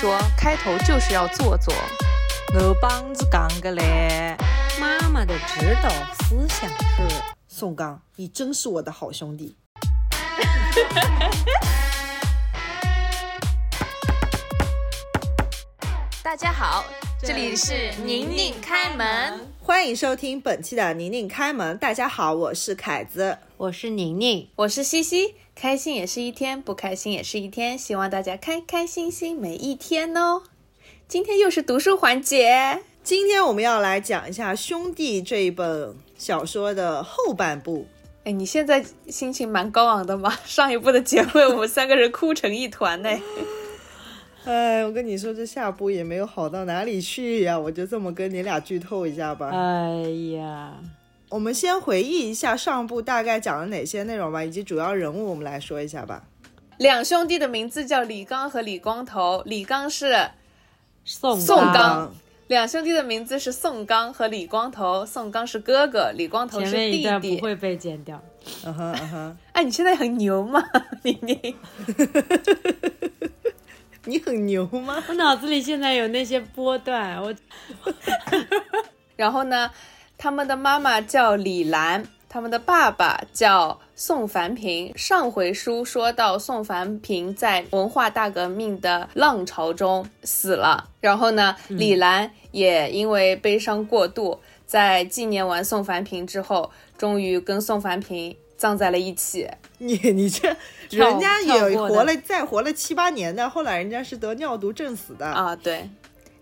说，开头就是要做作。我帮子讲个嘞，妈妈的指导思想是：宋刚，你真是我的好兄弟。大家好，这里是宁宁开门。欢迎收听本期的宁宁开门。大家好，我是凯子。我是宁宁，我是西西。开心也是一天，不开心也是一天。希望大家开开心心每一天哦。今天又是读书环节，今天我们要来讲一下《兄弟》这一本小说的后半部。哎，你现在心情蛮高昂的吗？上一部的结尾，我们三个人哭成一团呢。哎，我跟你说，这下部也没有好到哪里去呀。我就这么跟你俩剧透一下吧。哎呀，我们先回忆一下上部大概讲了哪些内容吧，以及主要人物，我们来说一下吧。两兄弟的名字叫李刚和李光头，李刚是宋宋刚。两兄弟的名字是宋刚和李光头，宋刚是哥哥，李光头是弟弟。不会被剪掉。嗯哼嗯哼。哎，你现在很牛吗，宁宁？你很牛吗？我脑子里现在有那些波段，我。然后呢，他们的妈妈叫李兰，他们的爸爸叫宋凡平。上回书说到，宋凡平在文化大革命的浪潮中死了。然后呢，李兰也因为悲伤过度，在纪念完宋凡平之后，终于跟宋凡平。葬在了一起，你你这人家也活了再活了七八年的，后来人家是得尿毒症死的啊，对，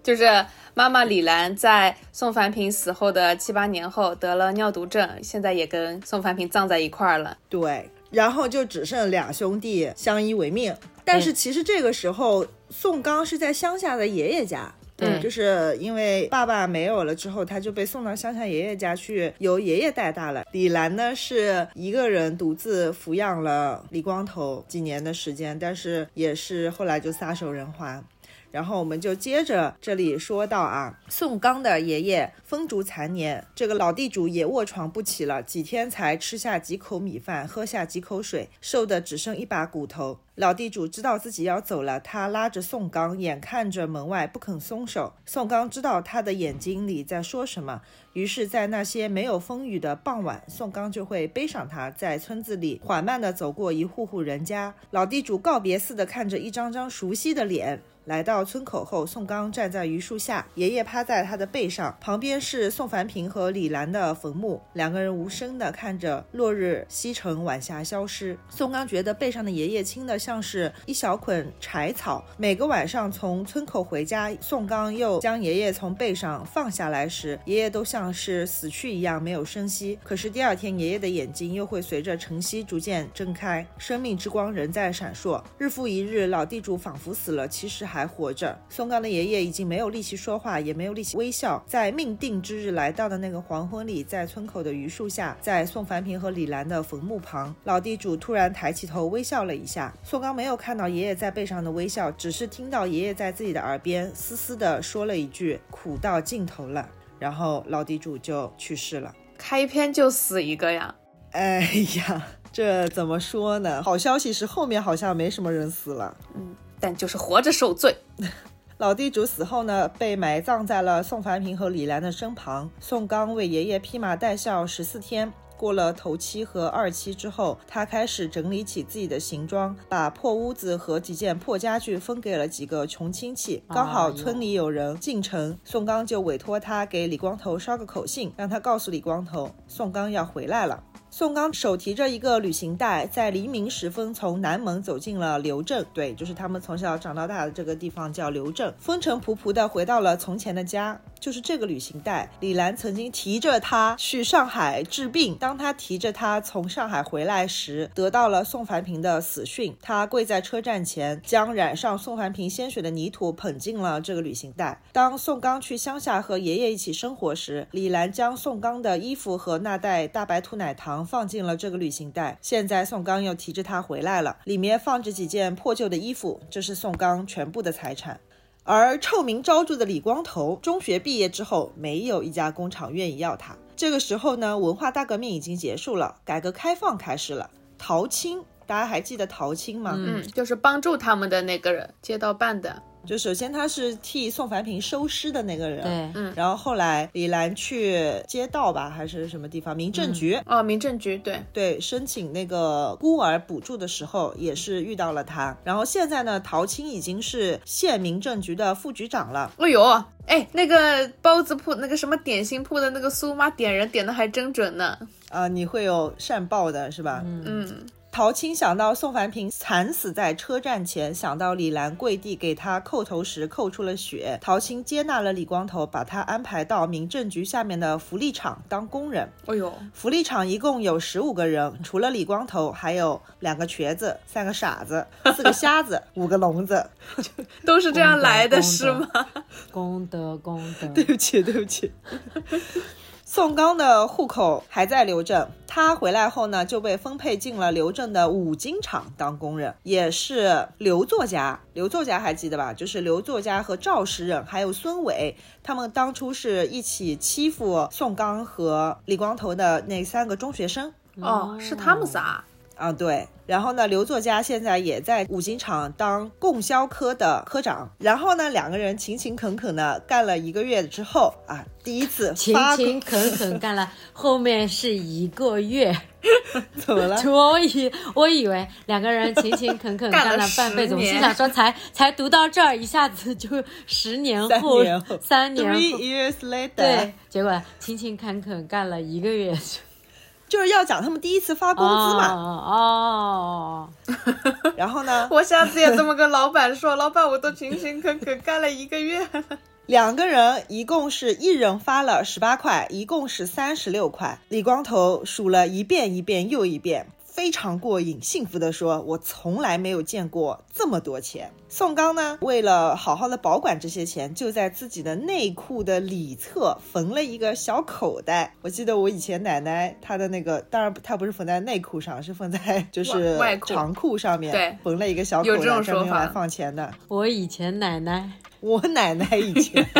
就是妈妈李兰在宋凡平死后的七八年后得了尿毒症，现在也跟宋凡平葬在一块儿了，对，然后就只剩两兄弟相依为命，但是其实这个时候宋刚是在乡下的爷爷家。对，就是因为爸爸没有了之后，他就被送到乡下爷爷家去，由爷爷带大了。李兰呢是一个人独自抚养了李光头几年的时间，但是也是后来就撒手人寰。然后我们就接着这里说到啊，宋刚的爷爷风烛残年，这个老地主也卧床不起了，几天才吃下几口米饭，喝下几口水，瘦的只剩一把骨头。老地主知道自己要走了，他拉着宋刚，眼看着门外不肯松手。宋刚知道他的眼睛里在说什么，于是，在那些没有风雨的傍晚，宋刚就会背上他，在村子里缓慢地走过一户户人家。老地主告别似的看着一张张熟悉的脸。来到村口后，宋刚站在榆树下，爷爷趴在他的背上，旁边是宋凡平和李兰的坟墓，两个人无声地看着落日西沉，晚霞消失。宋刚觉得背上的爷爷轻的像是一小捆柴草。每个晚上从村口回家，宋刚又将爷爷从背上放下来时，爷爷都像是死去一样没有声息。可是第二天，爷爷的眼睛又会随着晨曦逐渐睁开，生命之光仍在闪烁。日复一日，老地主仿佛死了，其实还。还活着，宋刚的爷爷已经没有力气说话，也没有力气微笑。在命定之日来到的那个黄昏里，在村口的榆树下，在宋凡平和李兰的坟墓旁，老地主突然抬起头微笑了一下。宋刚没有看到爷爷在背上的微笑，只是听到爷爷在自己的耳边嘶嘶地说了一句：“苦到尽头了。”然后老地主就去世了。开篇就死一个呀？哎呀，这怎么说呢？好消息是后面好像没什么人死了。嗯。但就是活着受罪。老地主死后呢，被埋葬在了宋凡平和李兰的身旁。宋刚为爷爷披麻戴孝十四天，过了头七和二七之后，他开始整理起自己的行装，把破屋子和几件破家具分给了几个穷亲戚。刚好村里有人进城，宋刚就委托他给李光头捎个口信，让他告诉李光头，宋刚要回来了。宋刚手提着一个旅行袋，在黎明时分从南门走进了刘镇。对，就是他们从小长到大的这个地方叫刘镇。风尘仆仆地回到了从前的家。就是这个旅行袋，李兰曾经提着它去上海治病。当他提着它从上海回来时，得到了宋凡平的死讯。他跪在车站前，将染上宋凡平鲜血的泥土捧进了这个旅行袋。当宋刚去乡下和爷爷一起生活时，李兰将宋刚的衣服和那袋大白兔奶糖放进了这个旅行袋。现在宋刚又提着它回来了，里面放着几件破旧的衣服，这是宋刚全部的财产。而臭名昭著的李光头，中学毕业之后，没有一家工厂愿意要他。这个时候呢，文化大革命已经结束了，改革开放开始了。陶青，大家还记得陶青吗？嗯，就是帮助他们的那个人，街道办的。就首先他是替宋凡平收尸的那个人，对，嗯然后后来李兰去街道吧，还是什么地方民政局，哦，民政局对，对，申请那个孤儿补助的时候，也是遇到了他。然后现在呢，陶青已经是县民政局的副局长了。哎呦，哎，那个包子铺那个什么点心铺的那个苏妈点人点的还真准呢。啊、你会有善报的是吧？嗯，陶青想到宋凡平惨死在车站前，想到李兰跪地给他叩头时叩出了血，陶青接纳了李光头，把他安排到民政局下面的福利厂当工人。哎呦，福利厂一共有十五个人，除了李光头，还有两个瘸子、三个傻子、四个瞎子、五个聋子。都是这样来的功德是吗？功德功德，对不起，对不起。宋刚的户口还在刘镇，他回来后呢，就被分配进了刘镇的五金厂当工人，也是刘作家。刘作家还记得吧？就是刘作家和赵时忍还有孙伟，他们当初是一起欺负宋刚和李光头的那三个中学生。哦，是他们仨。啊，对。然后呢，刘作家现在也在五金厂当供销科的科长。然后呢，两个人勤勤恳恳的干了一个月之后啊，第一次勤发勤恳恳 干了，后面是一个月。怎么了？我以我以为两个人勤勤恳恳干了半辈子，我心想说才才读到这儿，一下子就十年三后年后，三年 Three 后，years later，对，，结果勤勤恳恳干了一个月，就是要讲他们第一次发工资嘛。哦哦，然后呢，我下次也这么跟老板说，老板，我都勤勤恳恳干了一个月了。两个人一共是一人发了十八块，一共是三十六块。李光头数了一遍一遍又一遍，非常过瘾，幸福地说：“我从来没有见过这么多钱。”宋刚呢，为了好好的保管这些钱，就在自己的内裤的里侧缝了一个小口袋。我记得我以前奶奶她的那个，当然她不是缝在内裤上，是缝在就是外外裤长裤上面，对缝了一个小口袋，有这种专门用来放钱的。我以前奶奶我奶奶以前，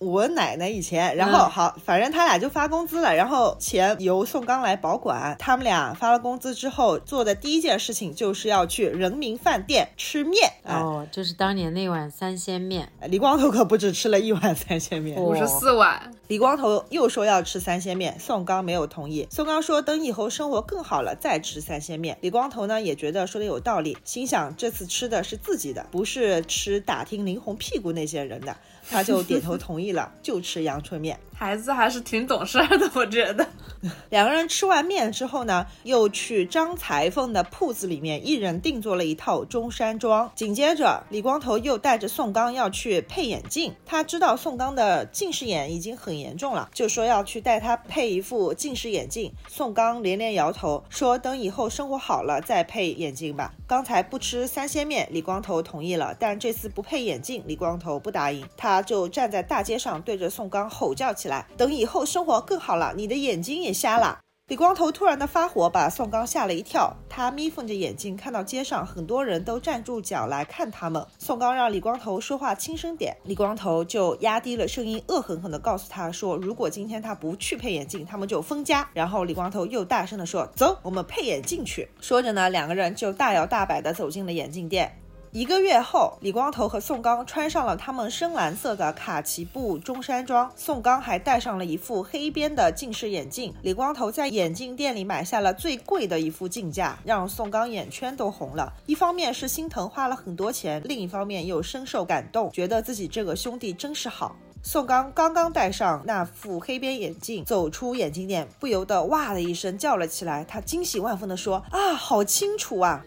我奶奶以前，然后嗯好，反正他俩就发工资了，然后钱由宋刚来保管。他们俩发了工资之后做的第一件事情就是要去人民饭店吃面。啊，哦，就是当年那碗三鲜面，李光头可不止吃了一碗三鲜面，哦五十四碗，李光头又说要吃三鲜面，宋刚没有同意。宋刚说等以后生活更好了再吃三鲜面。李光头呢也觉得说的有道理，心想这次吃的是自己的，不是吃打听林红屁股那些人的，他就点头同意了，就吃阳春面。孩子还是挺懂事儿的，我觉得。两个人吃完面之后呢，又去张裁缝的铺子里面，一人定做了一套中山装。紧接着，李光头又带着宋刚要去配眼镜。他知道宋刚的近视眼已经很严重了，就说要去带他配一副近视眼镜。宋刚连连摇头，说等以后生活好了再配眼镜吧。刚才不吃三鲜面，李光头同意了，但这次不配眼镜，李光头不答应，他他就站在大街上对着宋刚吼叫起来：“等以后生活更好了，你的眼睛也瞎了。”李光头突然的发火，把宋刚吓了一跳。他眯缝着眼睛，看到街上很多人都站住脚来看他们。宋刚让李光头说话轻声点，李光头就压低了声音，恶狠狠地告诉他说：“如果今天他不去配眼镜，他们就分家。”然后李光头又大声地说：“走，我们配眼镜去。”说着呢，两个人就大摇大摆地走进了眼镜店。一个月后，李光头和宋刚穿上了他们深蓝色的卡其布中山装，宋刚还戴上了一副黑边的近视眼镜。李光头在眼镜店里买下了最贵的一副镜架，让宋刚眼圈都红了。一方面是心疼花了很多钱，另一方面又深受感动，觉得自己这个兄弟真是好。宋刚刚刚戴上那副黑边眼镜，走出眼镜店，不由得哇的一声叫了起来。他惊喜万分地说：“啊，好清楚啊！”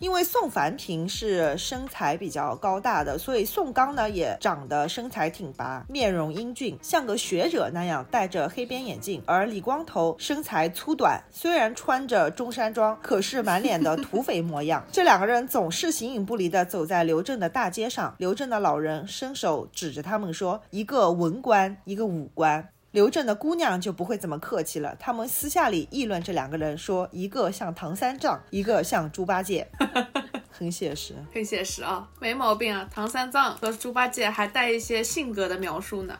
因为宋凡平是身材比较高大的，所以宋刚呢也长得身材挺拔，面容英俊，像个学者那样戴着黑边眼镜。而李光头身材粗短，虽然穿着中山装，可是满脸的土匪模样。这两个人总是形影不离地走在刘镇的大街上，刘镇的老人伸手指着他们说：“一个文官，一个武官。”刘正的姑娘就不会这么客气了，他们私下里议论这两个人，说一个像唐三藏，一个像猪八戒，很写实。很写实啊，没毛病啊。唐三藏和猪八戒还带一些性格的描述呢。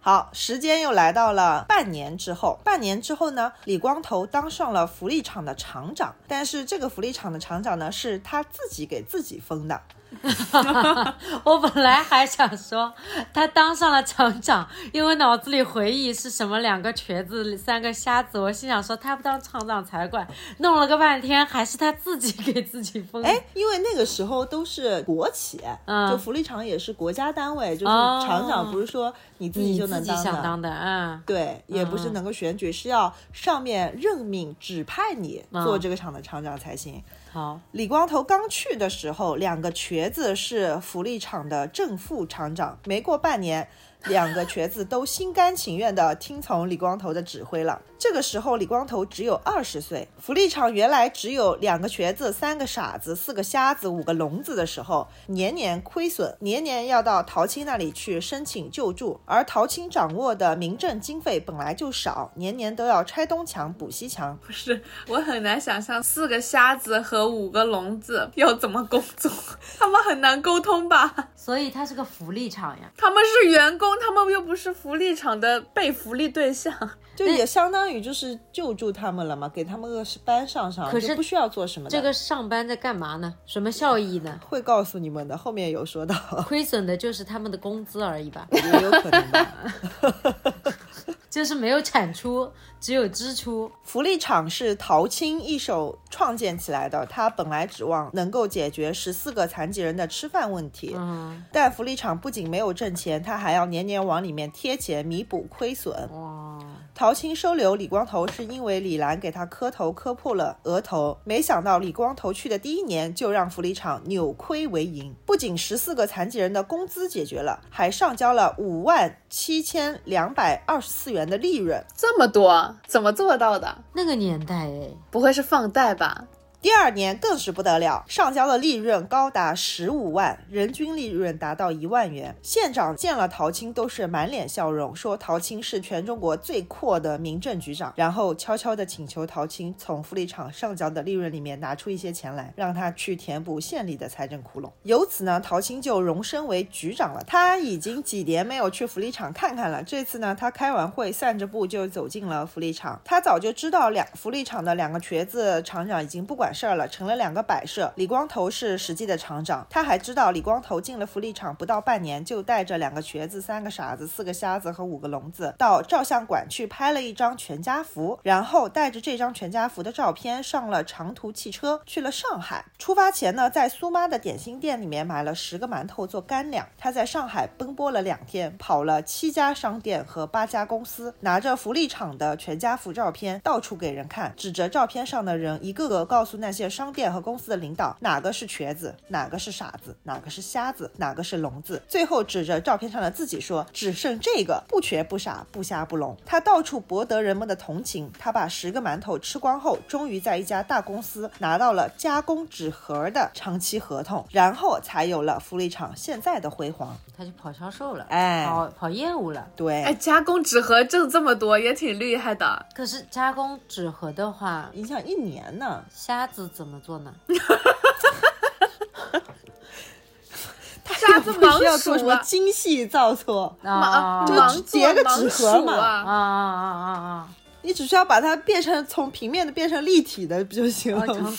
好，时间又来到了半年之后。半年之后呢，李光头当上了福利厂的厂长。但是这个福利厂的厂长呢，是他自己给自己封的。我本来还想说他当上了厂长，因为脑子里回忆是什么两个瘸子、三个瞎子，我心想说他不当厂长才怪。弄了个半天，还是他自己给自己封。哎，因为那个时候都是国企，嗯就福利厂也是国家单位，就是哦厂长不是说你自己就能当的。想当的，嗯，对，也不是能够选举，是要上面任命指派你嗯做这个厂的厂长才行。好，李光头刚去的时候，两个瘸子是福利厂的正副厂长。没过半年，两个瘸子都心甘情愿地听从李光头的指挥了。这个时候，李光头只有二十岁。福利厂原来只有两个瘸子、三个傻子、四个瞎子、五个聋子的时候，年年亏损，年年要到陶青那里去申请救助。而陶青掌握的民政经费本来就少，年年都要拆东墙补西墙。不是，我很难想象四个瞎子和五个聋子要怎么工作，他们很难沟通吧？所以他是个福利厂呀。他们是员工，他们又不是福利厂的被福利对象。就也相当于就是救助他们了嘛，给他们个班上上，可是不需要做什么的。这个上班在干嘛呢？什么效益呢？会告诉你们的，后面有说到，亏损的就是他们的工资而已吧，也有可能吧。就是没有产出，只有支出。福利厂是陶青一手创建起来的，他本来指望能够解决十四个残疾人的吃饭问题。嗯，但福利厂不仅没有挣钱，他还要年年往里面贴钱弥补亏损。哇，陶青收留李光头是因为李兰给他磕头磕破了额头，没想到李光头去的第一年就让福利厂扭亏为盈，不仅十四个残疾人的工资解决了，还上交了五万七千两百二十四元的利润。这么多，怎么做到的？那个年代哎，不会是放贷吧？第二年更是不得了，上交的利润高达十五万，人均利润达到一万元。县长见了陶青都是满脸笑容，说陶青是全中国最阔的民政局长，然后悄悄地请求陶青从福利厂上交的利润里面拿出一些钱来，让他去填补县里的财政窟窿。由此呢，陶青就荣升为局长了。他已经几年没有去福利厂看看了，这次呢，他开完会散着步就走进了福利厂。他早就知道两福利厂的两个瘸子厂长已经不管事儿了，成了两个摆设。李光头是实际的厂长，他还知道李光头进了福利厂不到半年，就带着两个瘸子、三个傻子、四个瞎子和五个聋子到照相馆去拍了一张全家福，然后带着这张全家福的照片上了长途汽车去了上海。出发前呢，在苏妈的点心店里面买了十个馒头做干粮。他在上海奔波了两天，跑了七家商店和八家公司，拿着福利厂的全家福照片到处给人看，指着照片上的人，一个个告诉那些商店和公司的领导哪个是瘸子，哪个是傻子，哪个是瞎子，哪个是聋子。最后指着照片上的自己说：“只剩这个，不瘸不傻，不瞎不聋。”他到处博得人们的同情。他把十个馒头吃光后，终于在一家大公司拿到了加工纸盒的长期合同，然后才有了福利厂现在的辉煌。他就跑销售了，哎跑跑业务了。对，哎，加工纸盒挣这么多，也挺厉害的。可是加工纸盒的话，影响一年呢。瞎子怎么做呢？沙子不需要做什么精细造作，啊就叠个纸盒嘛啊啊啊啊啊啊！你只需要把它变成从平面的变成立体的不就行哦，了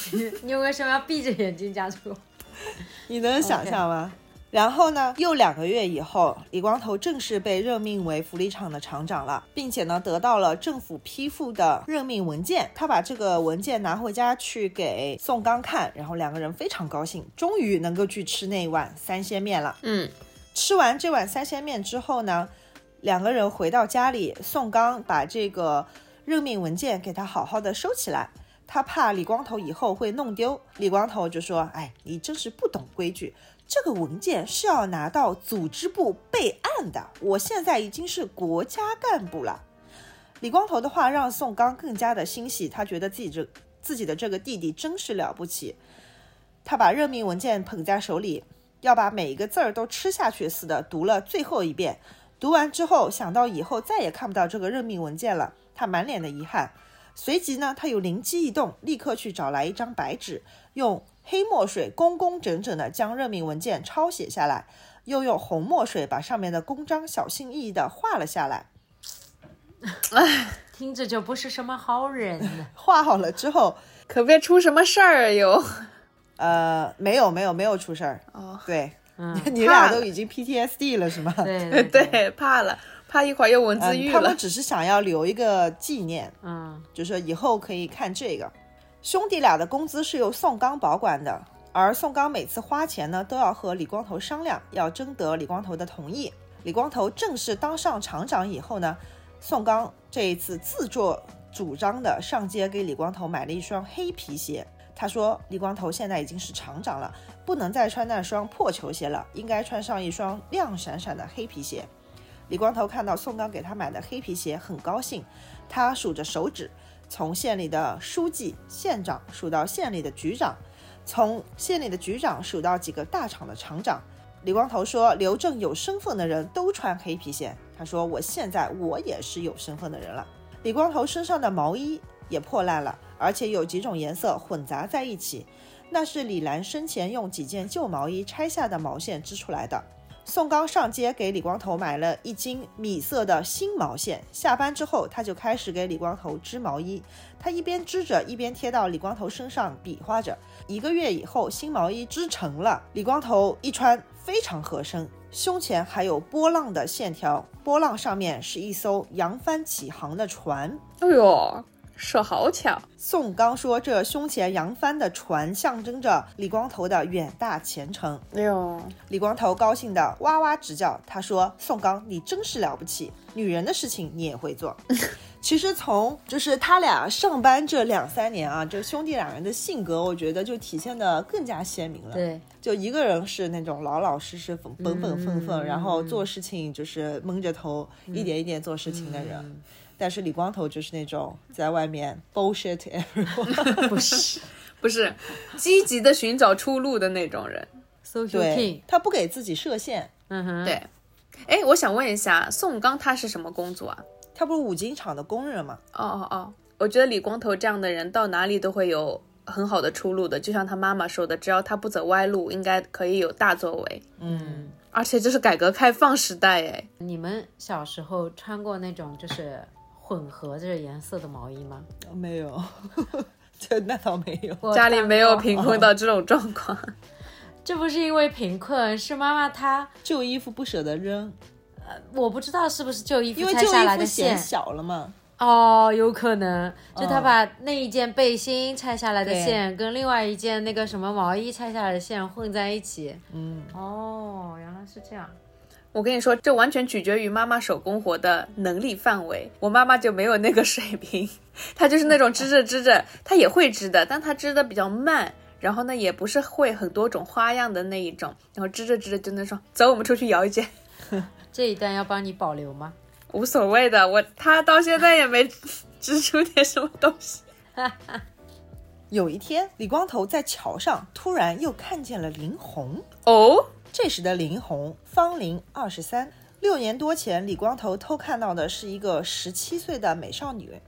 你为什么要闭着眼睛加粗？你能想象吗？然后呢，又两个月以后，李光头正式被任命为福利厂的厂长了，并且呢，得到了政府批复的任命文件。他把这个文件拿回家去给宋刚看，然后两个人非常高兴，终于能够去吃那碗三鲜面了。嗯，吃完这碗三鲜面之后呢，两个人回到家里，宋刚把这个任命文件给他好好的收起来，他怕李光头以后会弄丢。李光头就说：“哎，你真是不懂规矩，这个文件是要拿到组织部备案的，我现在已经是国家干部了。”李光头的话让宋刚更加的欣喜，他觉得自己这自己的这个弟弟真是了不起。他把任命文件捧在手里，要把每一个字儿都吃下去似的读了最后一遍。读完之后，想到以后再也看不到这个任命文件了，他满脸的遗憾。随即呢，他又灵机一动，立刻去找来一张白纸，用黑墨水工工整整的将任命文件抄写下来，又用红墨水把上面的公章小心翼翼地画了下来。听着就不是什么好人。画好了之后，可别出什么事儿哟。呃，没有没有没有出事儿。哦，对，嗯，你俩都已经 PTSD 了是吗？对对，对，怕了，怕一会儿又文字嗯，狱了他们。只是想要留一个纪念，嗯，就是说以后可以看这个。兄弟俩的工资是由宋刚保管的，而宋刚每次花钱呢，都要和李光头商量，要征得李光头的同意。李光头正式当上厂长以后呢，宋刚这一次自作主张的上街给李光头买了一双黑皮鞋。他说：“李光头现在已经是厂长了，不能再穿那双破球鞋了，应该穿上一双亮闪闪的黑皮鞋。”李光头看到宋刚给他买的黑皮鞋，很高兴。他数着手指，从县里的书记、县长数到县里的局长，从县里的局长数到几个大厂的厂长。李光头说：“刘正有身份的人都穿黑皮鞋。”他说：“我现在我也是有身份的人了。”李光头身上的毛衣也破烂了，而且有几种颜色混杂在一起，那是李兰生前用几件旧毛衣拆下的毛线织出来的。宋刚上街给李光头买了一斤米色的新毛线，下班之后他就开始给李光头织毛衣。他一边织着，一边贴到李光头身上比划着。一个月以后，新毛衣织成了，李光头一穿非常合身，胸前还有波浪的线条，波浪上面是一艘扬帆起航的船。哎呦，手好巧。宋刚说：“这胸前扬帆的船象征着李光头的远大前程。哎呦，”李光头高兴的哇哇直叫。他说：“宋刚，你真是了不起，女人的事情你也会做。”其实从就是他俩上班这两三年啊，这兄弟两人的性格，我觉得就体现的更加鲜明了。对，就一个人是那种老老实实、本本分分，嗯然后做事情就是蒙着头，一点一点做事情的人。但是李光头就是那种在外面 bullshit everyone，不是 不是，积极的寻找出路的那种人。king，，他不给自己设限。嗯哼，对，哎，我想问一下，宋刚他是什么工作啊？他不是五金厂的工人吗？哦哦哦，我觉得李光头这样的人到哪里都会有很好的出路的，就像他妈妈说的，只要他不走歪路，应该可以有大作为。嗯，而且这是改革开放时代，哎，你们小时候穿过那种就是混合着颜色的毛衣吗？没有，这那倒没有。家里没有贫困到这种状况。这不是因为贫困，是妈妈她，旧衣服不舍得扔，呃我不知道是不是旧衣服因为旧拆下来的衣服显线小了嘛。哦，有可能，就他嗯把那一件背心拆下来的对线跟另外一件那个什么毛衣拆下来的线混在一起。嗯，哦，原来是这样。我跟你说，这完全取决于妈妈手工活的能力范围。我妈妈就没有那个水平，她就是那种织着织着，她也会织的，但她织的比较慢。然后呢，也不是会很多种花样的那一种。然后织着织着就那说：“走，我们出去摇一件。这一段要帮你保留吗？”无所谓的，我她到现在也没织出点什么东西。有一天，李光头在桥上突然又看见了林红。哦，这时的林红芳龄二十三，六年多前，李光头偷看到的是一个十七岁的美少女。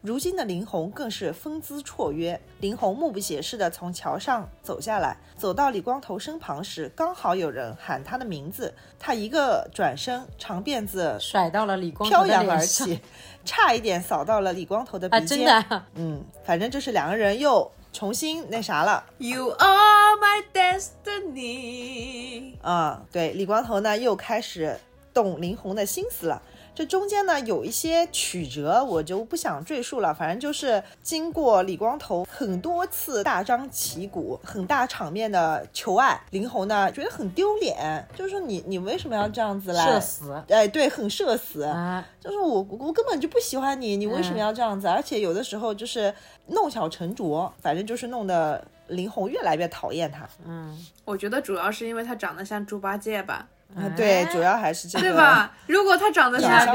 如今的林红更是风姿绰约。林红目不斜视地从桥上走下来，走到李光头身旁时，刚好有人喊她的名字，她一个转身，长辫子甩到了李光头飘扬而起，差一点扫到了李光头的鼻啊！尖。真的啊，嗯，反正就是两个人又重新那啥了。You are my destiny。啊、对，李光头呢又开始动林红的心思了。这中间呢有一些曲折，我就不想赘述了。反正就是经过李光头很多次大张旗鼓、很大场面的求爱，林红呢觉得很丢脸，就是说你你为什么要这样子来？社死哎，对，很社死。啊！就是我我根本就不喜欢你，你为什么要这样子？而且有的时候就是弄巧成拙，反正就是弄得林红越来越讨厌他。嗯，我觉得主要是因为他长得像猪八戒吧，啊，对，哎主要还是这个，对吧？如果他长得像。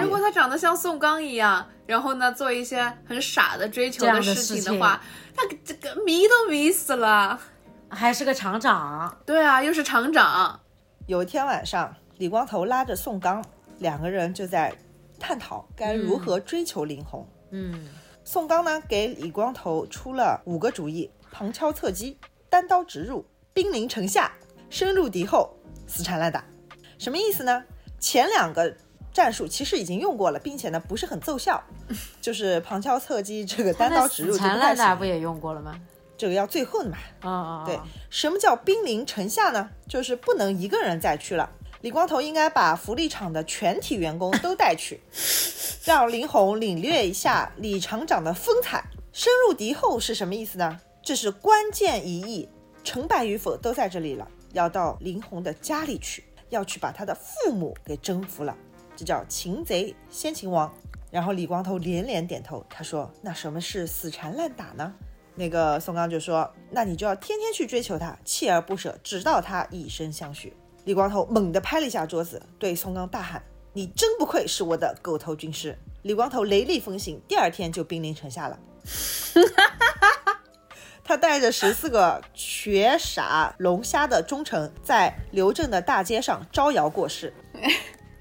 如果他长得像宋刚一样，然后呢做一些很傻的追求的事事情情的话，他这个迷都迷死了。还是个厂长，对啊，又是厂长，有一天晚上，李光头拉着宋刚，两个人就在探讨该如何追求林红。嗯，宋刚呢，给李光头出了五个主意：旁敲侧击、单刀直入、兵临城下、深入敌后、死缠烂打。什么意思呢？前两个战术其实已经用过了，并且呢不是很奏效，就是旁敲侧击这个单刀直入死缠就不。烂打不也用过了吗？这个要最后的嘛。哦哦，对，什么叫兵临城下呢？就是不能一个人再去了。李光头应该把福利厂的全体员工都带去，让林红领略一下李厂长的风采。深入敌后是什么意思呢？这是关键一役，成败与否都在这里了。要到林红的家里去，要去把他的父母给征服了，这叫擒贼先擒王。然后李光头连连点头，他说：“那什么是死缠烂打呢？”那个宋刚就说：“那你就要天天去追求他，锲而不舍，直到他以身相许。”李光头猛地拍了一下桌子，对宋刚大喊：“你真不愧是我的狗头军师！”李光头雷厉风行，第二天就兵临城下了。他带着十四个瘸傻龙虾的忠臣，在刘镇的大街上招摇过市。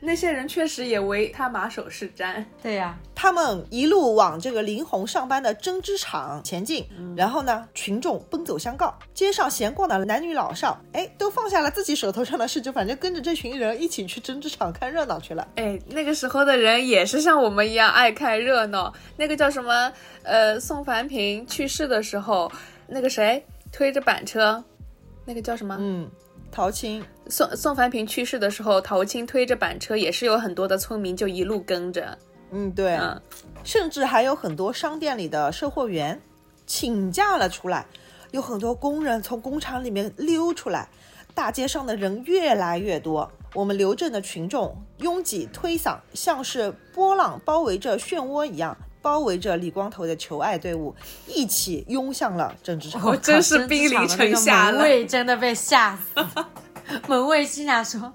那些人确实也为他马首是瞻。对呀、他们一路往这个林红上班的针织厂前进，然后呢，群众奔走相告，街上闲逛的男女老少，哎，都放下了自己手头上的事，就反正跟着这群人一起去针织厂看热闹去了。哎，那个时候的人也是像我们一样爱看热闹。那个叫什么？呃，宋凡平去世的时候，那个谁推着板车，那个叫什么？嗯，陶青，宋宋凡平去世的时候，陶青推着板车，也是有很多的村民就一路跟着。嗯，对，嗯，甚至还有很多商店里的售货员请假了出来，有很多工人从工厂里面溜出来，大街上的人越来越多。我们刘镇的群众拥挤推搡，像是波浪包围着漩涡一样，包围着李光头的求爱队伍，一起拥向了政治场。我真是兵临城下了门卫真的被吓死。门卫心想说：“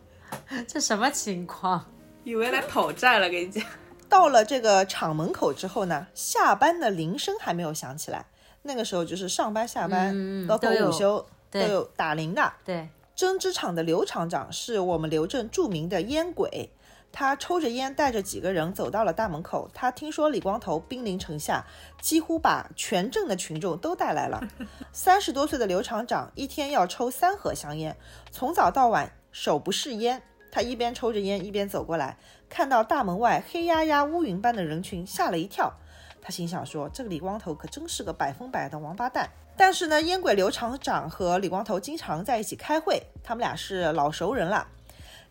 这什么情况以为来讨债了，跟你讲。到了这个厂门口之后呢，下班的铃声还没有响起来。那个时候就是上班、下班，嗯嗯包括午休都对有打铃的。？”对，针织厂的刘厂长是我们刘镇著名的烟鬼，他抽着烟，带着几个人走到了大门口。他听说李光头兵临城下，几乎把全镇的群众都带来了。三十多岁的刘厂长一天要抽三盒香烟，从早到晚手不释烟。他一边抽着烟，一边走过来，看到大门外黑压压乌云般的人群，吓了一跳。他心想说：“这个李光头可真是个百分百的王八蛋。”但是呢，烟鬼刘厂长和李光头经常在一起开会，他们俩是老熟人了。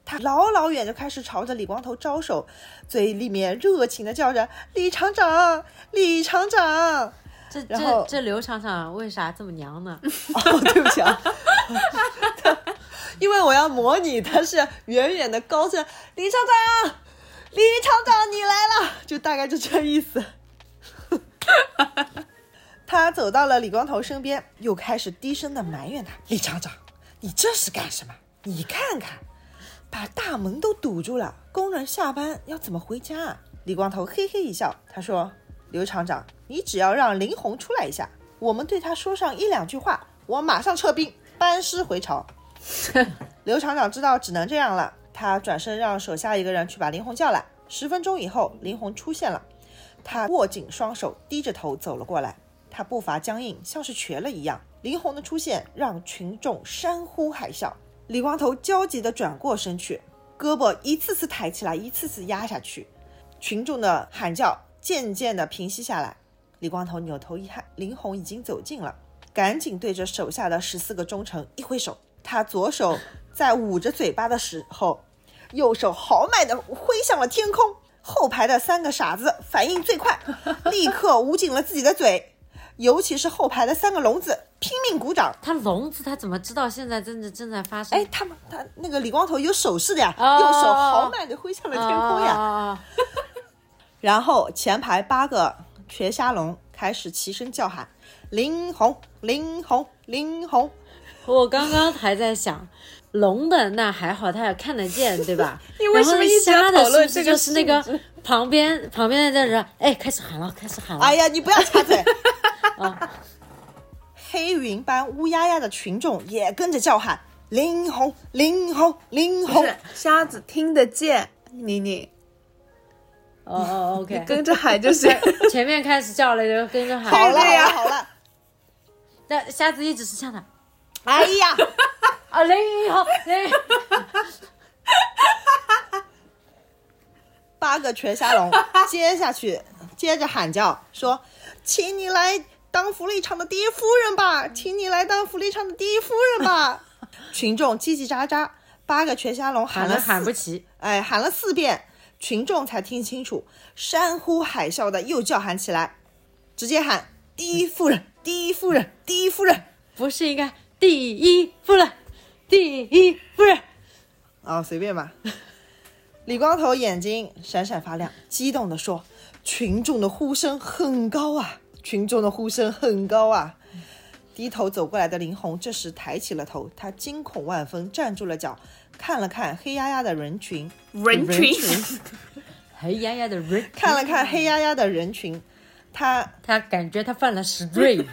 他老老远就开始朝着李光头招手，嘴里面热情的叫着：“李厂长，李厂长。这这这刘厂长为啥这么娘呢？” 哦，对不起啊，因为我要模拟他是远远的高声：“李厂长，李厂长你来了。”就大概就这意思。他走到了李光头身边，又开始低声的埋怨他：“李厂长，你这是干什么？你看看，把大门都堵住了，工人下班要怎么回家啊？”李光头嘿嘿一笑，他说：“刘厂长，你只要让林红出来一下，我们对他说上一两句话，我马上撤兵，班师回朝。”刘厂长知道只能这样了，他转身让手下一个人去把林红叫来。十分钟以后，林红出现了，他握紧双手，低着头走了过来。他步伐僵硬，像是瘸了一样。林红的出现让群众山呼海啸。李光头焦急地转过身去，胳膊一次次抬起来，一次次压下去。群众的喊叫渐渐地平息下来。李光头扭头一看，林红已经走近了，赶紧对着手下的十四个忠臣一挥手。他左手在捂着嘴巴的时候，右手豪迈地挥向了天空。后排的三个傻子反应最快，立刻捂紧了自己的嘴，尤其是后排的三个聋子拼命鼓掌。他聋子他怎么知道现在正在正在发生？哎，他们他那个李光头有手势的呀，哦右手豪迈的挥向了天空呀。呀！然后前排八个瘸瞎龙开始齐声叫喊：“林红，林红，林红。我刚刚还在想，聋的那还好，他也看得见，对吧？你为什么一直讨论这个就是那个旁边旁边的人，哎，开始喊了，开始喊了。哎呀，你不要插嘴！云般乌压压的群众也跟着叫喊：“林红，林红，林红。瞎子听得见，妮妮哦哦，OK，跟着喊就行。前面开始叫了，就跟着喊。好了，呀，好了。那瞎子一直是这样的。哎呀，啊，零好零，八个全瞎龙接下去，接着喊叫说：“请你来当福利厂的第一夫人吧，请你来当福利厂的第一夫人吧。”群众叽叽喳喳，八个全虾龙喊了喊喊不齐，哎，喊了四遍，群众才听清楚，山呼海啸的又叫喊起来，直接喊“第一夫人，第一夫人，第一夫人不是应该第一夫人，第一夫人？”啊，随便吧。李光头眼睛闪闪发亮，激动地说：“群众的呼声很高啊，群众的呼声很高啊！”低头走过来的林红这时抬起了头，他惊恐万分，站住了脚，看了看黑压压的人群，人群黑压压的人，看了看黑压压的人群，他他感觉他犯了死罪。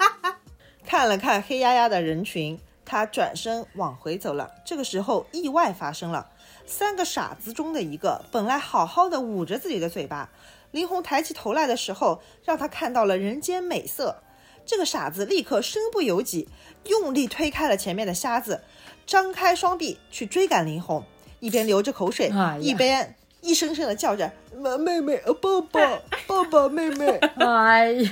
看了看黑压压的人群，他转身往回走了。这个时候，意外发生了。三个傻子中的一个本来好好的捂着自己的嘴巴，林红抬起头来的时候，让他看到了人间美色。这个傻子立刻身不由己，用力推开了前面的瞎子，张开双臂去追赶林红，一边流着口水，哎一边一声声的叫着“妹妹抱抱，抱抱妹妹”。哎呀，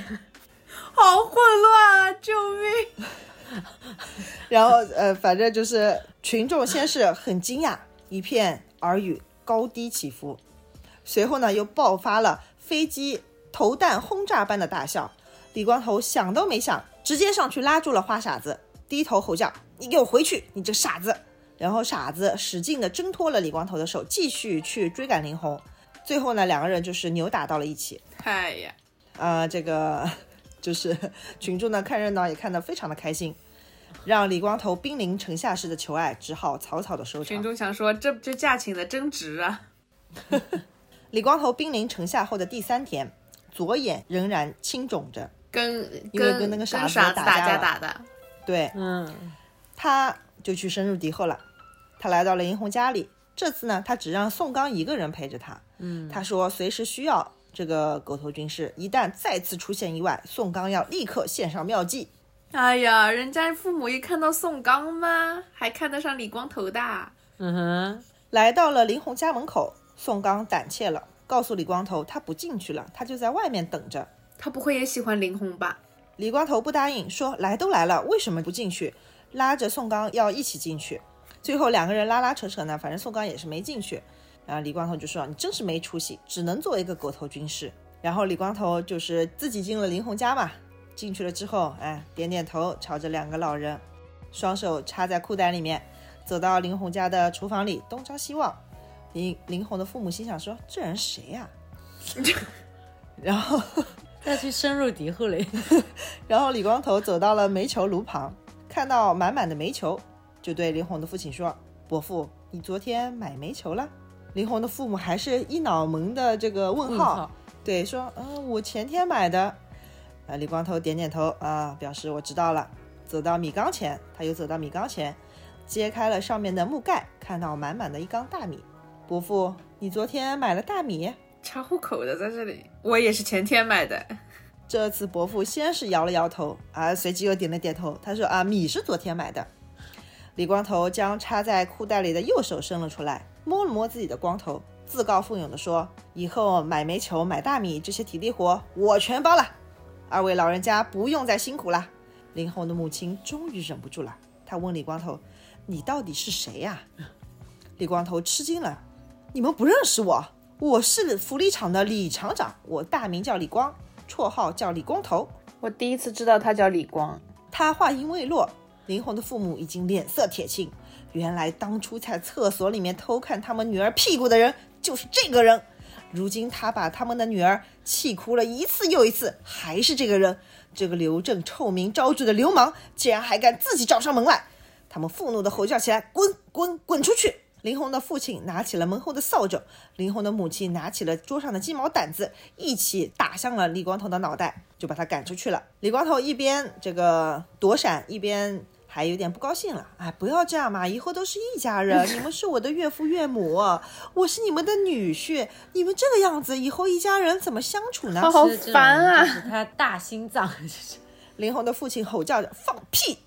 好混乱啊！救命！然后呃，反正就是群众先是很惊讶，一片耳语高低起伏，随后呢又爆发了飞机投弹轰炸般的大笑。李光头想都没想，直接上去拉住了花傻子，低头吼叫：“你给我回去，你这傻子！”然后傻子使劲的挣脱了李光头的手，继续去追赶林红。最后呢，两个人就是扭打到了一起。哎呀，呃、这个就是 群众呢看热闹也看得非常的开心，让李光头兵临城下式的求爱只好草草的收场群。众想说，这这价请的真值啊！李光头兵临城下后的第三天，左眼仍然青肿着，跟因为跟跟那个傻子傻子打打架打的，对，嗯，他就去深入敌后了。他来到了殷红家里，这次呢，他只让宋刚一个人陪着他。嗯，他说随时需要这个狗头军师，一旦再次出现意外，宋刚要立刻献上妙计。哎呀，人家父母一看到宋刚吗？还看得上李光头的？嗯哼，来到了林红家门口，宋刚胆怯了，告诉李光头他不进去了，他就在外面等着。他不会也喜欢林红吧？李光头不答应，说来都来了，为什么不进去？拉着宋刚要一起进去。最后两个人拉拉扯扯呢，反正宋刚也是没进去。然后李光头就说：“你真是没出息，只能做一个狗头军师。”然后李光头就是自己进了林红家嘛，进去了之后，哎，点点头，朝着两个老人，双手插在裤袋里面，走到林红家的厨房里，东张西望。林林红的父母心想说：“这人谁呀、然后 再去深入敌后嘞。然后李光头走到了煤球炉旁，看到满满的煤球，就对林红的父亲说：“伯父，你昨天买煤球了？”林红的父母还是一脑门的这个问号，问号对，说：“嗯，我前天买的。”啊，李光头点点头啊，表示我知道了。走到米缸前，他又走到米缸前，揭开了上面的木盖，看到满满的一缸大米。伯父，你昨天买了大米？查户口的在这里，我也是前天买的。这次伯父先是摇了摇头，啊，随即又点了点头。他说：“啊，米是昨天买的。”李光头将插在裤袋里的右手伸了出来，摸了摸自己的光头，自告奋勇地说：“以后买煤球、买大米这些体力活我全包了，二位老人家不用再辛苦了。”林红的母亲终于忍不住了，她问李光头：“你到底是谁呀、李光头吃惊了：“你们不认识我？我是福利厂的李厂长，我大名叫李光，绰号叫李光头。”我第一次知道他叫李光，他话音未落，林红的父母已经脸色铁青。原来当初在厕所里面偷看他们女儿屁股的人就是这个人。如今他把他们的女儿气哭了一次又一次，还是这个人。这个刘正臭名昭著的流氓，竟然还敢自己找上门来！他们愤怒地吼叫起来：“滚滚滚出去！”林红的父亲拿起了门后的扫帚，林红的母亲拿起了桌上的鸡毛掸子，一起打向了李光头的脑袋，就把他赶出去了。李光头一边这个躲闪，一边还有点不高兴了。哎，不要这样嘛，以后都是一家人，你们是我的岳父岳母，我是你们的女婿，你们这个样子，以后一家人怎么相处呢？好烦啊就是他大心脏，林红的父亲吼叫着：“放屁！”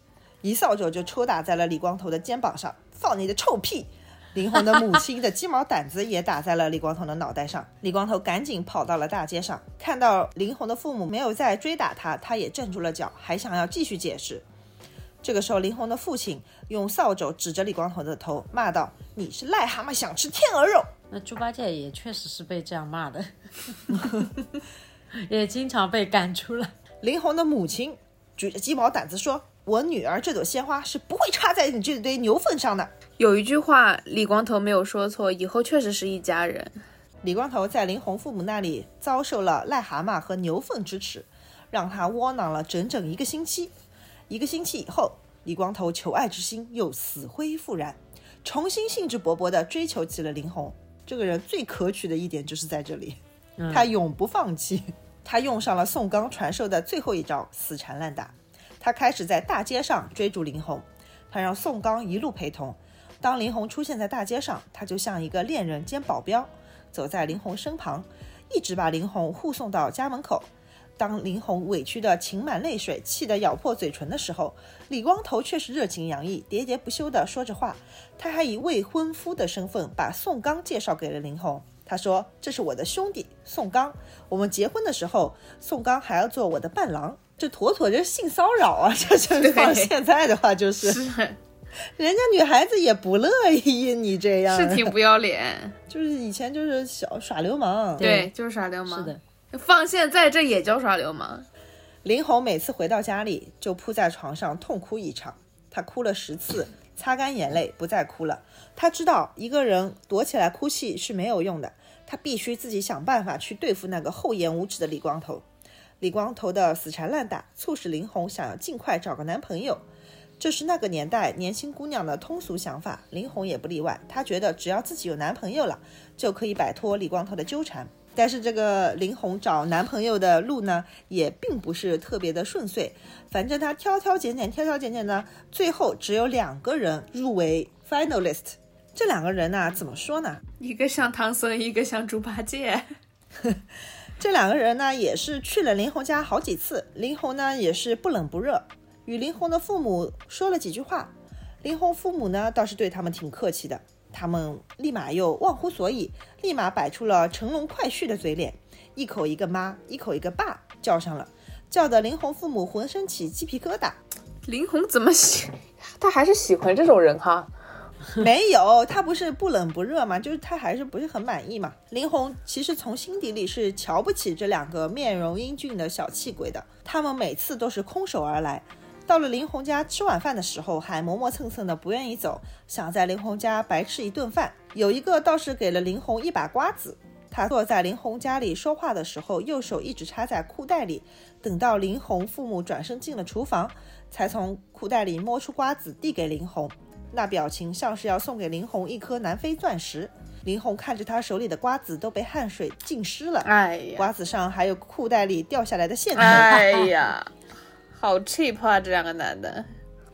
一扫帚就抽打在了李光头的肩膀上。“放你的臭屁！”林红的母亲的鸡毛掸子也打在了李光头的脑袋上。李光头赶紧跑到了大街上，看到林红的父母没有再追打他，他也镇住了脚，还想要继续解释。这个时候，林红的父亲用扫帚指着李光头的头，骂道：“你是癞蛤蟆想吃天鹅肉！” 那猪八戒也确实是被这样骂的，也经常被赶出来。林红的母亲举着鸡毛掸子说：“我女儿这朵鲜花是不会插在你这堆牛粪上的。”有一句话，李光头没有说错，以后确实是一家人。李光头在林红父母那里遭受了癞蛤蟆和牛粪之耻，让他窝囊了整整一个星期。一个星期以后，李光头求爱之心又死灰复燃，重新兴致勃勃地追求起了林红。这个人最可取的一点就是在这里，他永不放弃。他用上了宋刚传授的最后一招死缠烂打。他开始在大街上追逐林红，他让宋刚一路陪同。当林红出现在大街上，他就像一个恋人兼保镖，走在林红身旁，一直把林红护送到家门口。当林红委屈的噙满泪水，气得咬破嘴唇的时候，李光头却是热情洋溢、喋喋不休地说着话。他还以未婚夫的身份把宋刚介绍给了林红。他说：“这是我的兄弟宋刚，我们结婚的时候，宋刚还要做我的伴郎。”这妥妥就是性骚扰啊！这是放现在的话就是。人家女孩子也不乐意你这样，是挺不要脸。就是以前就是小耍流氓，对，就是耍流氓。是的，放现在这也叫耍流氓。林红每次回到家里就扑在床上痛哭一场，她哭了十次，擦干眼泪不再哭了。她知道一个人躲起来哭泣是没有用的，她必须自己想办法去对付那个厚颜无耻的李光头。李光头的死缠烂打促使林红想要尽快找个男朋友。这是那个年代年轻姑娘的通俗想法，林红也不例外。她觉得只要自己有男朋友了，就可以摆脱李光头的纠缠。但是这个林红找男朋友的路呢，也并不是特别的顺遂。反正她挑挑拣拣，挑挑拣拣呢，最后只有两个人入围 finalist。这两个人呢，怎么说呢？一个像唐僧，一个像猪八戒。这两个人呢，也是去了林红家好几次，林红呢也是不冷不热。与林红的父母说了几句话，林红父母呢倒是对他们挺客气的，他们立马又忘乎所以，立马摆出了乘龙快婿的嘴脸，一口一个妈，一口一个爸叫上了，叫得林红父母浑身起鸡皮疙瘩。林红怎么喜，他还是喜欢这种人哈？没有，他不是不冷不热嘛，就是他还是不是很满意嘛。林红其实从心底里是瞧不起这两个面容英俊的小气鬼的，他们每次都是空手而来。到了林红家吃晚饭的时候，还磨磨蹭蹭的不愿意走，想在林红家白吃一顿饭。有一个倒是给了林红一把瓜子。他坐在林红家里说话的时候，右手一直插在裤袋里，等到林红父母转身进了厨房，才从裤袋里摸出瓜子递给林红，那表情像是要送给林红一颗南非钻石。林红看着他手里的瓜子都被汗水浸湿了，哎呀，瓜子上还有裤袋里掉下来的线头，哎呀。好 cheap 啊，这两个男的。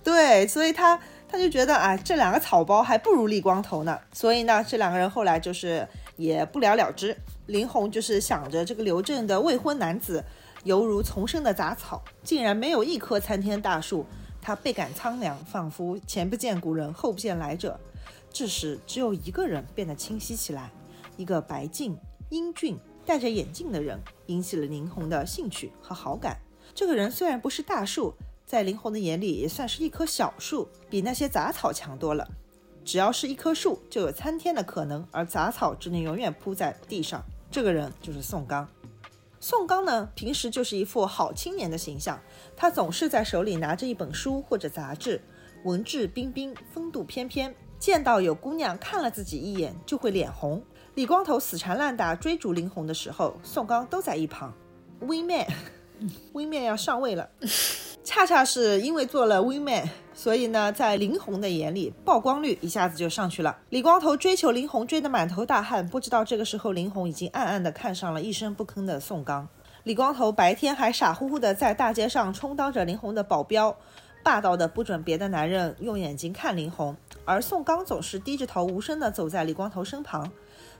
对，所以他他就觉得啊，这两个草包还不如李光头呢。所以呢，这两个人后来就是也不了了之。林红就是想着这个刘正的未婚男子犹如丛生的杂草，竟然没有一棵参天大树，他倍感苍凉，仿佛前不见古人，后不见来者。这时，只有一个人变得清晰起来，一个白净、英俊、戴着眼镜的人，引起了林红的兴趣和好感。这个人虽然不是大树，在林红的眼里也算是一棵小树，比那些杂草强多了。只要是一棵树，就有参天的可能，而杂草只能永远铺在地上。这个人就是宋刚。宋刚呢，平时就是一副好青年的形象，他总是在手里拿着一本书或者杂志，文质彬彬，风度翩翩。见到有姑娘看了自己一眼，就会脸红。李光头死缠烂打追逐林红的时候，宋刚都在一旁。微 man。微面要上位了，恰恰是因为做了 We man，所以呢，在林红的眼里，曝光率一下子就上去了。李光头追求林红追得满头大汗，不知道这个时候林红已经暗暗的看上了一声不吭的宋刚。李光头白天还傻乎乎的在大街上充当着林红的保镖，霸道的不准别的男人用眼睛看林红，而宋刚总是低着头无声的走在李光头身旁。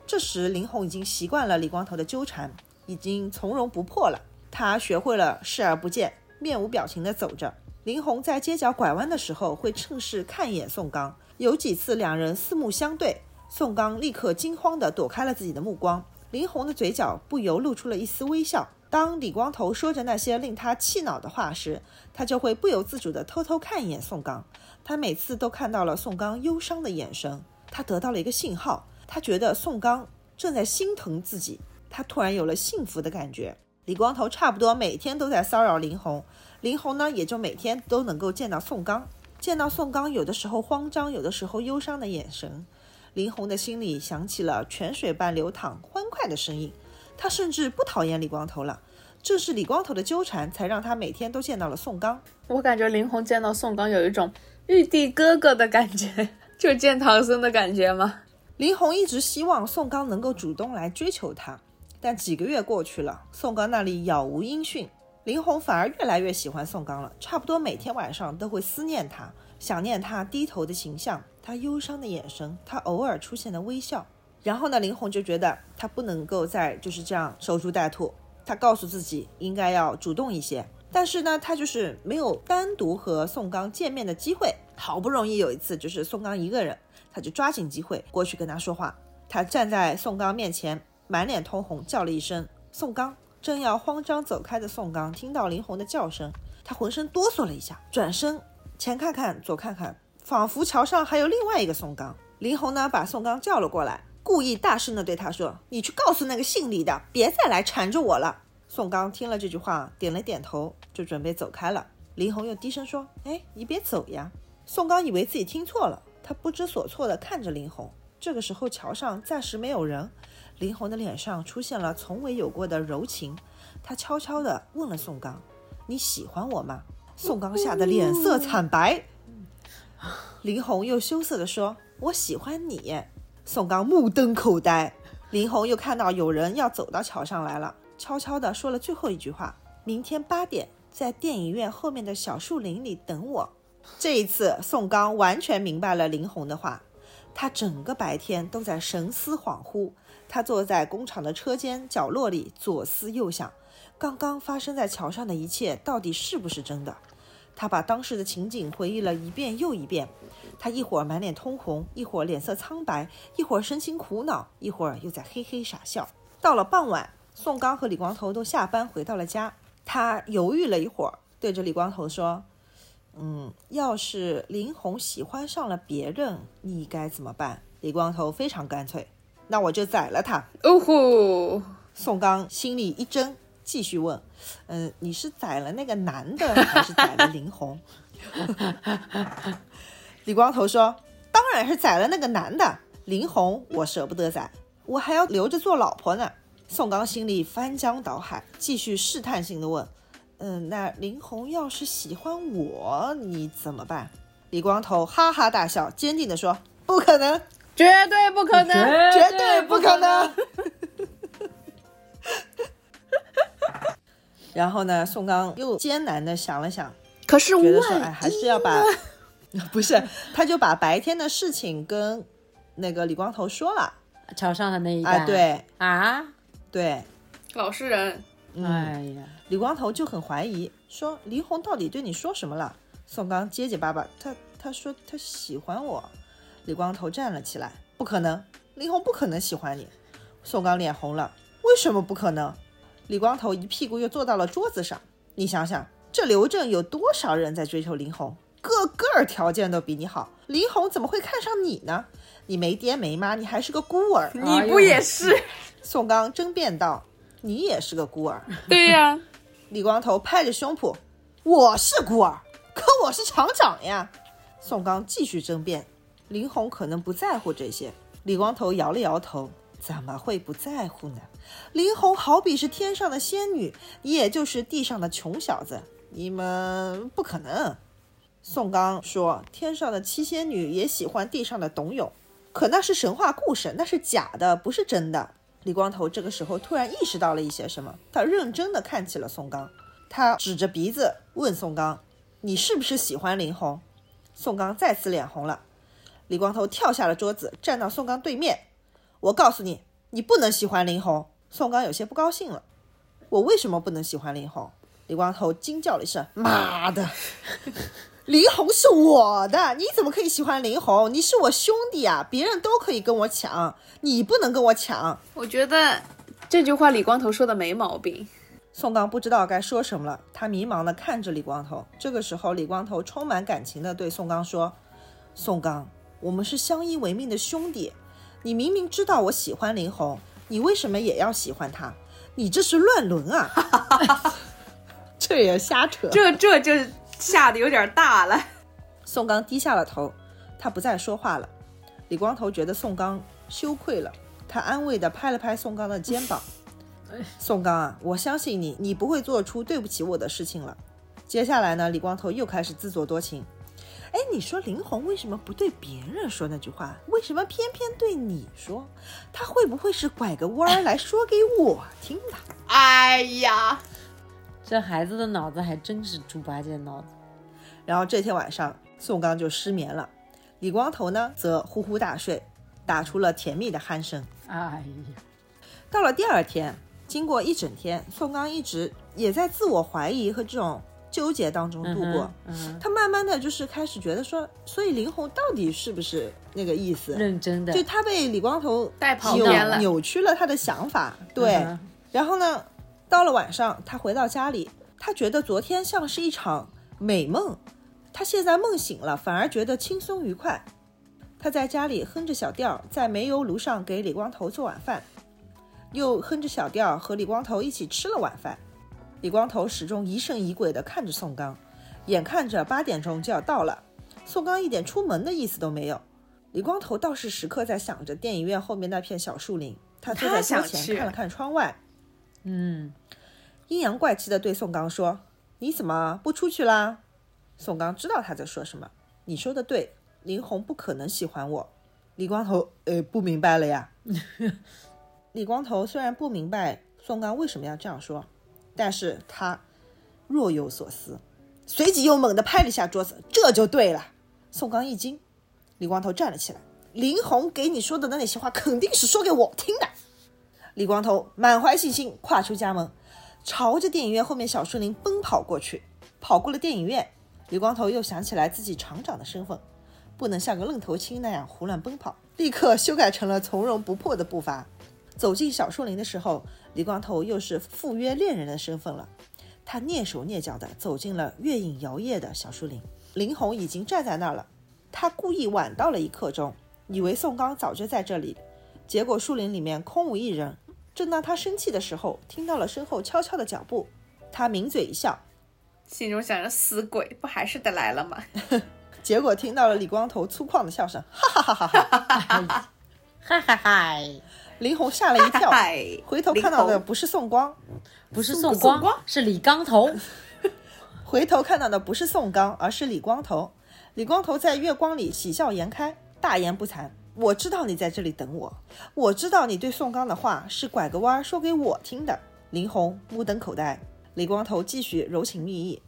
这时林红已经习惯了李光头的纠缠，已经从容不迫了。他学会了视而不见，面无表情地走着。林红在街角拐弯的时候，会趁势看一眼宋刚。有几次两人四目相对，宋刚立刻惊慌地躲开了自己的目光，林红的嘴角不由露出了一丝微笑。当李光头说着那些令他气恼的话时，他就会不由自主地偷偷看一眼宋刚。他每次都看到了宋刚忧伤的眼神，他得到了一个信号，他觉得宋刚正在心疼自己，他突然有了幸福的感觉。李光头差不多每天都在骚扰林红，林红呢也就每天都能够见到宋刚，见到宋刚有的时候慌张，有的时候忧伤的眼神，林红的心里响起了泉水般流淌、欢快的声音。他甚至不讨厌李光头了，正是李光头的纠缠，才让他每天都见到了宋刚。我感觉林红见到宋刚有一种玉帝哥哥的感觉，就见唐僧的感觉吗？林红一直希望宋刚能够主动来追求她，但几个月过去了，宋刚那里杳无音讯，林红反而越来越喜欢宋刚了，差不多每天晚上都会思念他，想念他低头的形象，他忧伤的眼神，他偶尔出现的微笑。然后呢，林红就觉得他不能够再就是这样守株待兔，他告诉自己应该要主动一些。但是呢，他就是没有单独和宋刚见面的机会。好不容易有一次，就是宋刚一个人，他就抓紧机会过去跟他说话。他站在宋刚面前，满脸通红，叫了一声“宋刚”。正要慌张走开的宋刚听到林红的叫声，他浑身哆嗦了一下，转身前看看，左看看，仿佛桥上还有另外一个宋刚。林红呢，把宋刚叫了过来。故意大声地对他说：“你去告诉那个姓李的，别再来缠着我了。”宋刚听了这句话，点了点头，就准备走开了。林红又低声说：“哎，你别走呀！”宋刚以为自己听错了，他不知所措地看着林红。这个时候，桥上暂时没有人，林红的脸上出现了从未有过的柔情。他悄悄地问了宋刚：“你喜欢我吗？”宋刚吓得脸色惨白。林红又羞涩地说：“我喜欢你。”宋刚目瞪口呆，林红又看到有人要走到桥上来了，悄悄地说了最后一句话：“明天八点在电影院后面的小树林里等我。”这一次，宋刚完全明白了林红的话。他整个白天都在神思恍惚，他坐在工厂的车间角落里左思右想，刚刚发生在桥上的一切到底是不是真的？他把当时的情景回忆了一遍又一遍。他一会儿满脸通红，一会儿脸色苍白，一会儿神情苦恼，一会儿又在嘿嘿傻笑。到了傍晚，宋刚和李光头都下班回到了家。他犹豫了一会儿，对着李光头说：“嗯，要是林红喜欢上了别人，你该怎么办？”李光头非常干脆：“那我就宰了他。”哦吼！宋刚心里一怔，继续问：“嗯，你是宰了那个男的，还是宰了林红？” 李光头说：“当然是宰了那个男的，林红我舍不得宰，我还要留着做老婆呢。”宋刚心里翻江倒海，继续试探性的问：“嗯，那林红要是喜欢我，你怎么办？”李光头哈哈大笑，坚定的说：“不可能，绝对不可能，绝对不可能。”然后呢，宋刚又艰难的想了想，可是觉得说：“哎，还是要把。”不是，他就把白天的事情跟那个李光头说了，桥上的那一啊，对啊，对，老实人，哎呀，李光头就很怀疑，说林红到底对你说什么了？宋刚结结巴巴，他他说他喜欢我。李光头站了起来，不可能，林红不可能喜欢你。宋刚脸红了，为什么不可能？李光头一屁股又坐到了桌子上，你想想，这刘镇有多少人在追求林红？个个条件都比你好，林红怎么会看上你呢？你没爹没妈，你还是个孤儿，你不也是？宋刚争辩道：“你也是个孤儿。”对呀，李光头拍着胸脯：“我是孤儿，可我是厂长呀。”宋刚继续争辩：“林红可能不在乎这些。”李光头摇了摇头：“怎么会不在乎呢？林红好比是天上的仙女，也就是地上的穷小子，你们不可能。”宋刚说：“天上的七仙女也喜欢地上的董永，可那是神话故事，那是假的，不是真的。”李光头这个时候突然意识到了一些什么，他认真的看起了宋刚，他指着鼻子问宋刚：“你是不是喜欢林红？”宋刚再次脸红了。李光头跳下了桌子，站到宋刚对面：“我告诉你，你不能喜欢林红。”宋刚有些不高兴了：“我为什么不能喜欢林红？”李光头惊叫了一声：“妈的！” 林红是我的，你怎么可以喜欢林红？你是我兄弟啊，别人都可以跟我抢，你不能跟我抢。我觉得这句话李光头说的没毛病。宋刚不知道该说什么了，他迷茫地看着李光头。这个时候，李光头充满感情地对宋刚说：“宋刚，我们是相依为命的兄弟，你明明知道我喜欢林红，你为什么也要喜欢他？你这是乱伦啊！” 这也瞎扯，这这就吓得有点大了。宋刚低下了头，他不再说话了。李光头觉得宋刚羞愧了，他安慰的拍了拍宋刚的肩膀。宋刚啊，我相信你，你不会做出对不起我的事情了。接下来呢，李光头又开始自作多情。哎，你说林红为什么不对别人说那句话？为什么偏偏对你说？他会不会是拐个弯儿来说给我听的？哎呀，这孩子的脑子还真是猪八戒脑子。然后这天晚上，宋刚就失眠了，李光头呢则呼呼大睡，打出了甜蜜的鼾声。哎呀，到了第二天。经过一整天，宋刚一直也在自我怀疑和这种纠结当中度过。他慢慢的就是开始觉得说，所以林红到底是不是那个意思？认真的，就他被李光头带跑偏了，扭曲了他的想法。对，然后呢，到了晚上，他回到家里，他觉得昨天像是一场美梦，他现在梦醒了，反而觉得轻松愉快。他在家里哼着小调，在煤油炉上给李光头做晚饭。又哼着小调和李光头一起吃了晚饭，李光头始终疑神疑鬼地看着宋刚，眼看着八点钟就要到了，宋刚一点出门的意思都没有。李光头倒是时刻在想着电影院后面那片小树林，他坐在桌前看了看窗外，嗯，阴阳怪气地对宋刚说：“你怎么不出去啦？”宋刚知道他在说什么，你说的对，林红不可能喜欢我。李光头，呃，不明白了呀。李光头虽然不明白宋刚为什么要这样说，但是他若有所思，随即又猛地拍了一下桌子，这就对了。宋刚一惊，李光头站了起来：“林红给你说的那些话，肯定是说给我听的。”李光头满怀信心跨出家门，朝着电影院后面小树林奔跑过去。跑过了电影院，李光头又想起来自己厂长的身份，不能像个愣头青那样胡乱奔跑，立刻修改成了从容不迫的步伐。走进小树林的时候，李光头又是赴约恋人的身份了。他蹑手蹑脚地走进了月影摇曳的小树林，林红已经站在那儿了。他故意晚到了一刻钟，以为宋刚早就在这里，结果树林里面空无一人。正当他生气的时候，听到了身后悄悄的脚步，他抿嘴一笑，心中想着死鬼，不还是得来了吗？结果听到了李光头粗犷的笑声，哈哈哈哈哈哈，哈哈哈。林红吓了一跳，回头看到的不是宋光，不是宋光，是李光头。回头看到的不是宋刚，而是李光头。李光头在月光里喜笑颜开，大言不惭：“我知道你在这里等我，我知道你对宋刚的话是拐个弯说给我听的。”林红目瞪口呆。李光头继续柔情蜜意：“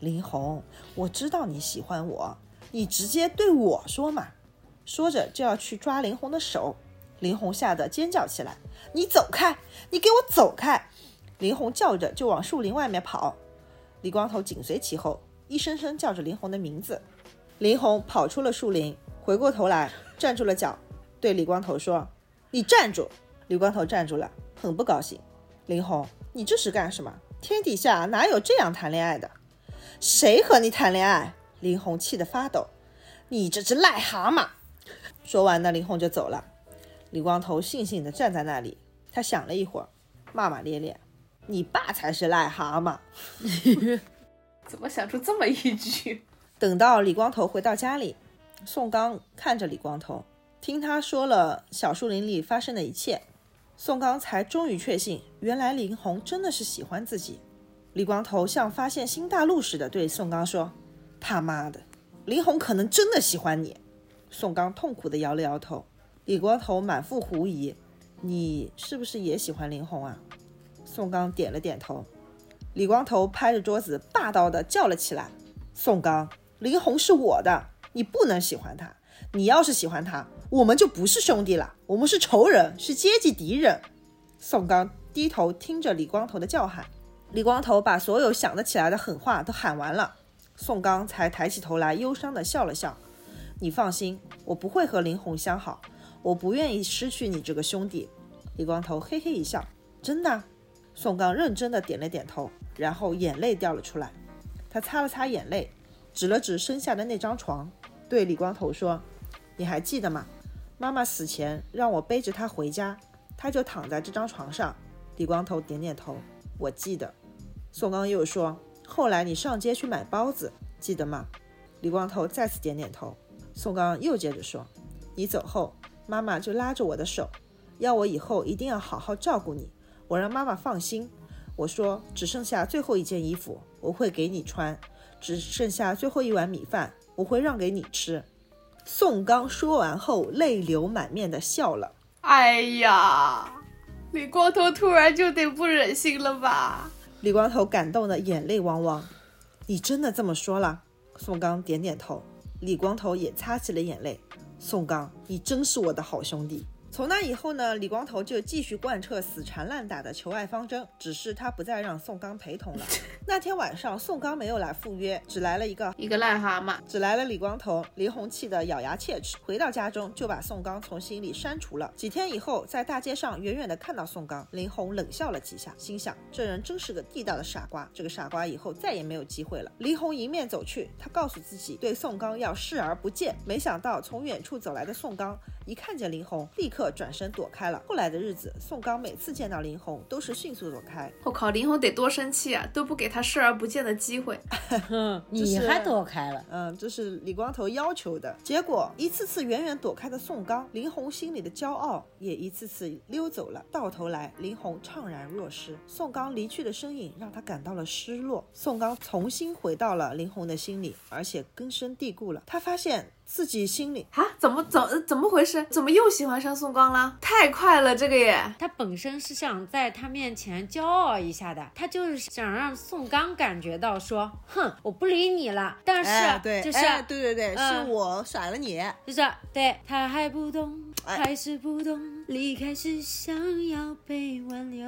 林红，我知道你喜欢我，你直接对我说嘛。”说着就要去抓林红的手。林红吓得尖叫起来：“你走开！你给我走开！”林红叫着就往树林外面跑，李光头紧随其后，一声声叫着林红的名字。林红跑出了树林，回过头来站住了脚，对李光头说：“你站住！”李光头站住了，很不高兴：“林红，你这是干什么？天底下哪有这样谈恋爱的？谁和你谈恋爱？”林红气得发抖：“你这只癞蛤蟆！”说完呢，林红就走了。李光头悻悻地站在那里，他想了一会儿，骂骂咧咧：“你爸才是癞蛤蟆！怎么想出这么一句？” 等到李光头回到家里，宋刚看着李光头，听他说了小树林里发生的一切，宋刚才终于确信，原来林红真的是喜欢自己。李光头像发现新大陆似的对宋刚说：“他妈的，林红可能真的喜欢你。”宋刚痛苦地摇了摇头。李光头满腹狐疑：“你是不是也喜欢林红啊？”宋刚点了点头。李光头拍着桌子，霸道地叫了起来：“宋刚，林红是我的，你不能喜欢她。你要是喜欢她，我们就不是兄弟了，我们是仇人，是阶级敌人。”宋刚低头听着李光头的叫喊。李光头把所有想得起来的狠话都喊完了，宋刚才抬起头来，忧伤地笑了笑。你放心，我不会和林红相好，我不愿意失去你这个兄弟。李光头嘿嘿一笑，真的？宋刚认真的点了点头，然后眼泪掉了出来。他擦了擦眼泪，指了指身下的那张床，对李光头说：“你还记得吗？妈妈死前让我背着她回家，他就躺在这张床上。”李光头点点头，我记得。宋刚又说：“后来你上街去买包子，记得吗？”李光头再次点点头。宋刚又接着说：“你走后，妈妈就拉着我的手，要我以后一定要好好照顾你。我让妈妈放心。我说，只剩下最后一件衣服，我会给你穿；只剩下最后一碗米饭，我会让给你吃。”宋刚说完后，泪流满面的笑了。哎呀，李光头突然就得不忍心了吧？李光头感动的眼泪汪汪。你真的这么说了？宋刚点点头。李光头也擦起了眼泪。宋刚，你真是我的好兄弟。从那以后呢，李光头就继续贯彻死缠烂打的求爱方针，只是他不再让宋刚陪同了。那天晚上，宋刚没有来赴约，只来了一个一个癞蛤蟆，只来了李光头。林红气得咬牙切齿，回到家中就把宋刚从心里删除了。几天以后，在大街上远远的看到宋刚，林红冷笑了几下，心想这人真是个地道的傻瓜。这个傻瓜以后再也没有机会了。林红迎面走去，他告诉自己对宋刚要视而不见。没想到从远处走来的宋刚。一看见林红，立刻转身躲开了。后来的日子，宋刚每次见到林红，都是迅速躲开。我靠，林红得多生气啊，都不给他视而不见的机会。你还躲开了？嗯，这是李光头要求的。结果一次次远远躲开的宋刚，林红心里的骄傲也一次次溜走了。到头来，林红怅然若失。宋刚离去的身影让他感到了失落。宋刚重新回到了林红的心里，而且根深蒂固了。他发现。自己心里啊，怎么怎怎么回事？怎么又喜欢上宋刚了？太快了，这个也。他本身是想在他面前骄傲一下的，他就是想让宋刚感觉到说，哼，我不理你了。但是，对，就是对对对，是我甩了你。就是对他还不懂，还是不懂，离开是想要被挽留，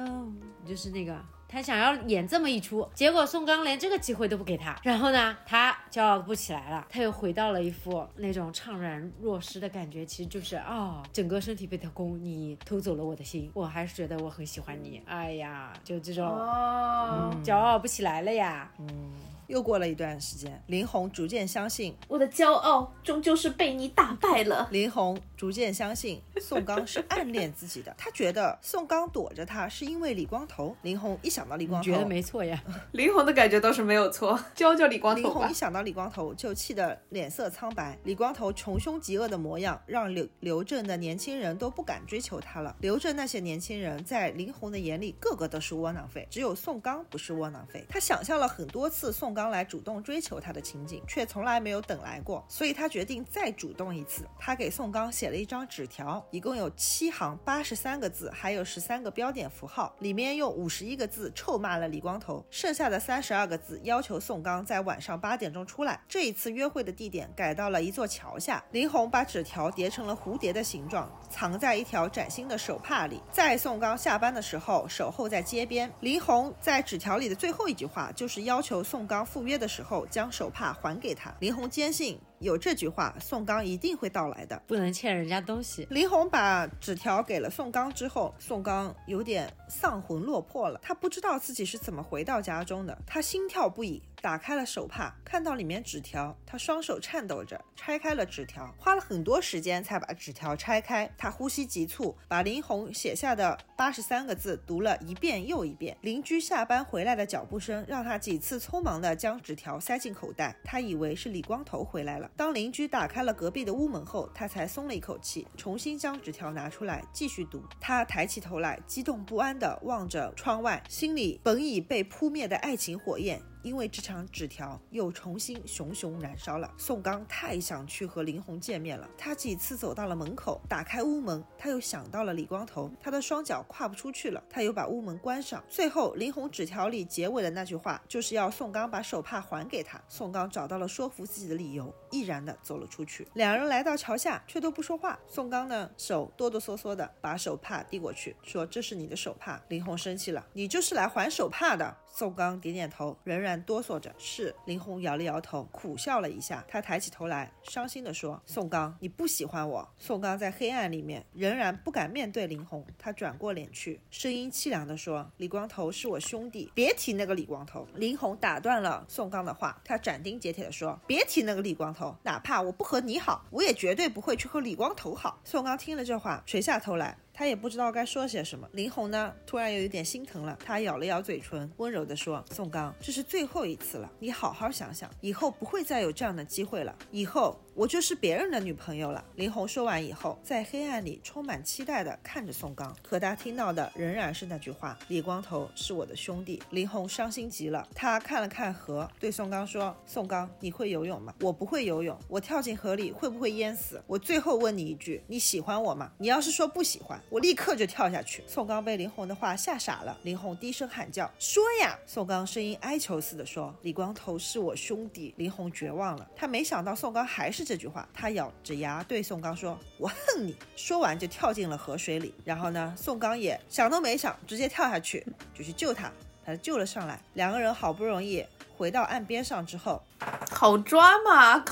就是那个。他想要演这么一出，结果宋刚连这个机会都不给他，然后呢，他骄傲不起来了，他又回到了一副那种怅然若失的感觉，其实就是啊，整个身体被他攻，你偷走了我的心，我还是觉得我很喜欢你，哎呀，就这种哦，骄傲不起来了呀，嗯。又过了一段时间，林红逐渐相信，我的骄傲终究是被你打败了。林红逐渐相信宋刚是暗恋自己的，他觉得宋刚躲着他是因为李光头。林红一想到李光头，觉得没错呀。林红的感觉倒是没有错，教教李光头林红一想到李光头就气得脸色苍白。李光头穷凶极恶的模样，让刘刘正的年轻人都不敢追求他了。刘正那些年轻人在林红的眼里，个个都是窝囊废，只有宋刚不是窝囊废。他想象了很多次宋。刚来主动追求他的情景，却从来没有等来过，所以他决定再主动一次。他给宋刚写了一张纸条，一共有七行，八十三个字，还有十三个标点符号。里面用五十一个字臭骂了李光头，剩下的三十二个字要求宋刚在晚上八点钟出来。这一次约会的地点改到了一座桥下。林红把纸条叠成了蝴蝶的形状，藏在一条崭新的手帕里，在宋刚下班的时候守候在街边。林红在纸条里的最后一句话就是要求宋刚。赴约的时候，将手帕还给他。林红坚信有这句话，宋刚一定会到来的，不能欠人家东西。林红把纸条给了宋刚之后，宋刚有点丧魂落魄了，他不知道自己是怎么回到家中的，他心跳不已。打开了手帕，看到里面纸条，他双手颤抖着拆开了纸条，花了很多时间才把纸条拆开。他呼吸急促，把林红写下的八十三个字读了一遍又一遍。邻居下班回来的脚步声让他几次匆忙地将纸条塞进口袋。他以为是李光头回来了。当邻居打开了隔壁的屋门后，他才松了一口气，重新将纸条拿出来继续读。他抬起头来，激动不安地望着窗外，心里本已被扑灭的爱情火焰。因为这场纸条又重新熊熊燃烧了。宋刚太想去和林红见面了。他几次走到了门口，打开屋门，他又想到了李光头，他的双脚跨不出去了。他又把屋门关上。最后，林红纸条里结尾的那句话，就是要宋刚把手帕还给他。宋刚找到了说服自己的理由。毅然的走了出去。两人来到桥下，却都不说话。宋刚呢，手哆哆嗦嗦的把手帕递过去，说：“这是你的手帕。”林红生气了：“你就是来还手帕的。”宋刚点点头，仍然哆嗦着：“是。”林红摇了摇头，苦笑了一下。他抬起头来，伤心地说：“宋刚，你不喜欢我。”宋刚在黑暗里面仍然不敢面对林红，他转过脸去，声音凄凉地说：“李光头是我兄弟，别提那个李光头。”林红打断了宋刚的话，他斩钉截铁地说：“别提那个李光哪怕我不和你好，我也绝对不会去和李光头好。”宋刚听了这话，垂下头来。他也不知道该说些什么。林红呢，突然又有点心疼了。他咬了咬嘴唇，温柔地说：“宋刚，这是最后一次了，你好好想想，以后不会再有这样的机会了。以后我就是别人的女朋友了。”林红说完以后，在黑暗里充满期待地看着宋刚。可他听到的仍然是那句话：“李光头是我的兄弟。”林红伤心极了。他看了看河，对宋刚说：“宋刚，你会游泳吗？我不会游泳，我跳进河里会不会淹死？我最后问你一句，你喜欢我吗？你要是说不喜欢。”我立刻就跳下去。宋刚被林红的话吓傻了。林红低声喊叫：“说呀！”宋刚声音哀求似的说：“李光头是我兄弟。”林红绝望了。他没想到宋刚还是这句话。他咬着牙对宋刚说：“我恨你！”说完就跳进了河水里。然后呢，宋刚也想都没想，直接跳下去就去救他。把他救了上来。两个人好不容易回到岸边上之后，好抓嘛！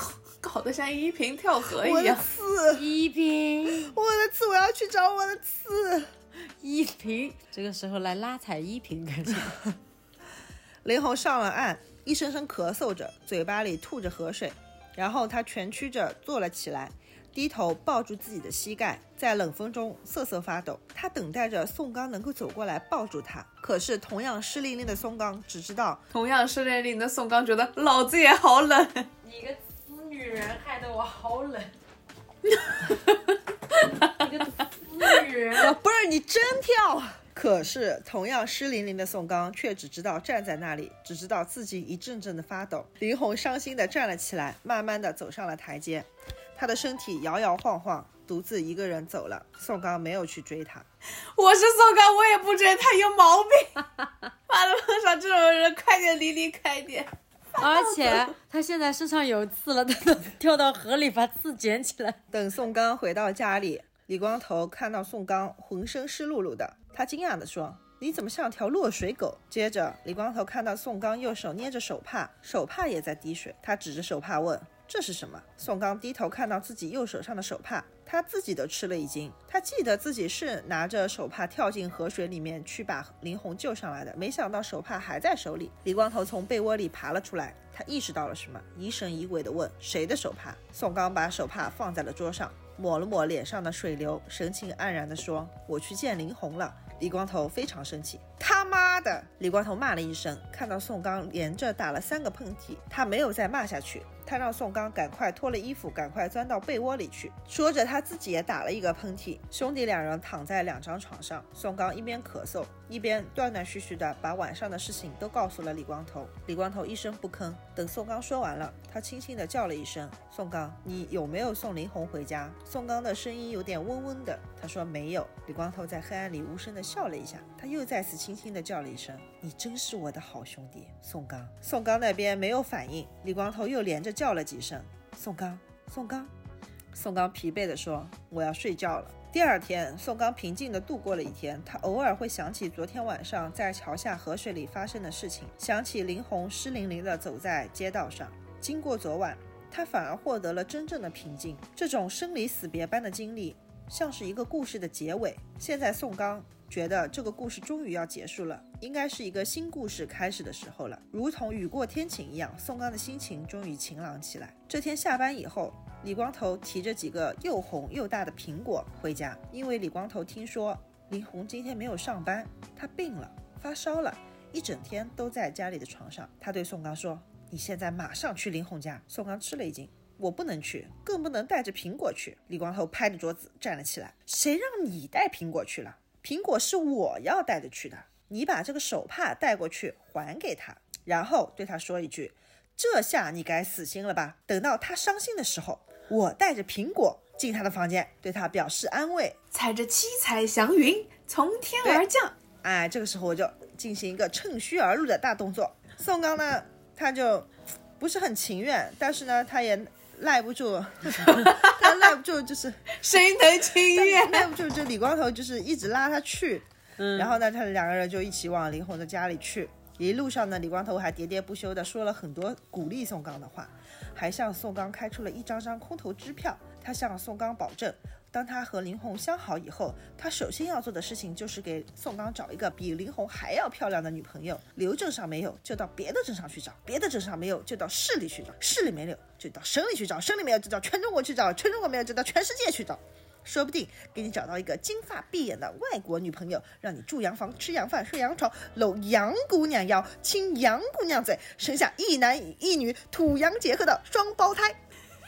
搞得像依萍跳河我的一样。刺，依萍，我的刺，我要去找我的刺。依萍，这个时候来拉踩依萍感觉？林红上了岸，一声声咳嗽着，嘴巴里吐着河水，然后他蜷曲着坐了起来，低头抱住自己的膝盖，在冷风中瑟瑟发抖。他等待着宋刚能够走过来抱住他，可是同样湿淋淋的宋刚只知道同样湿淋淋的宋刚觉得老子也好冷。你个死女人，害得我好冷。你个女人，啊，不是你真跳。可是，同样湿淋淋的宋刚却只知道站在那里，只知道自己一阵阵的发抖。林红伤心地站了起来，慢慢地走上了台阶，他的身体摇摇晃晃，独自一个人走了。宋刚没有去追他。我是宋刚，我也不追他，有毛病。妈的，碰上这种人，快点离离开点。而且他现在身上有刺了，他跳到河里把刺捡起来。等宋刚回到家里，李光头看到宋刚浑身湿漉漉的，他惊讶地说：“你怎么像条落水狗？”接着，李光头看到宋刚右手捏着手帕，手帕也在滴水，他指着手帕问：“这是什么？”宋刚低头看到自己右手上的手帕，他自己都吃了一惊。他记得自己是拿着手帕跳进河水里面去把林红救上来的，没想到手帕还在手里。李光头从被窝里爬了出来，他意识到了什么，疑神疑鬼地问：“谁的手帕？”宋刚把手帕放在了桌上。抹了抹脸上的水流，神情黯然地说：“我去见林红了。”李光头非常生气，他妈的！李光头骂了一声，看到宋刚连着打了三个喷嚏，他没有再骂下去，他让宋刚赶快脱了衣服，赶快钻到被窝里去。说着，他自己也打了一个喷嚏。兄弟两人躺在两张床上，宋刚一边咳嗽，一边断断续续的把晚上的事情都告诉了李光头。李光头一声不吭。等宋刚说完了，他轻轻地叫了一声：“宋刚，你有没有送林红回家？”宋刚的声音有点嗡嗡的，说没有。李光头在黑暗里无声地笑了一下，他又再次轻轻地叫了一声：“你真是我的好兄弟，宋刚。”宋刚那边没有反应，李光头又连着叫了几声：“宋刚，宋刚。”宋刚疲惫地说：“我要睡觉了。”第二天，宋刚平静地度过了一天。他偶尔会想起昨天晚上在桥下河水里发生的事情，想起林红湿淋淋地走在街道上。经过昨晚，他反而获得了真正的平静。这种生离死别般的经历，像是一个故事的结尾。现在，宋刚觉得这个故事终于要结束了，应该是一个新故事开始的时候了。如同雨过天晴一样，宋刚的心情终于晴朗起来。这天下班以后。李光头提着几个又红又大的苹果回家，因为李光头听说林红今天没有上班，他病了，发烧了，一整天都在家里的床上。他对宋刚说：“你现在马上去林红家。”宋刚吃了一惊：“我不能去，更不能带着苹果去。”李光头拍着桌子站了起来：“谁让你带苹果去了？苹果是我要带着去的。你把这个手帕带过去还给他，然后对他说一句：这下你该死心了吧？等到他伤心的时候。”我带着苹果进他的房间，对他表示安慰，踩着七彩祥云从天而降。哎，这个时候我就进行一个趁虚而入的大动作。宋刚呢，他就不是很情愿，但是呢，他也赖不住，他赖不住，就是谁能情愿？赖不住，就李光头就是一直拉他去，然后呢，他们两个人就一起往林红的家里去。一路上呢，李光头还喋喋不休地说了很多鼓励宋刚的话，还向宋刚开出了一张张空头支票。他向宋刚保证，当他和林红相好以后，他首先要做的事情就是给宋刚找一个比林红还要漂亮的女朋友。刘镇上没有，就到别的镇上去找；别的镇上没有，就到市里去找；市里没有，就到省里去找；省里没有，就到全中国去找；全中国没有，就到全世界去找。说不定给你找到一个金发碧眼的外国女朋友，让你住洋房、吃洋饭、睡洋床、搂洋姑娘腰、亲洋姑娘嘴，生下一男一女土洋结合的双胞胎。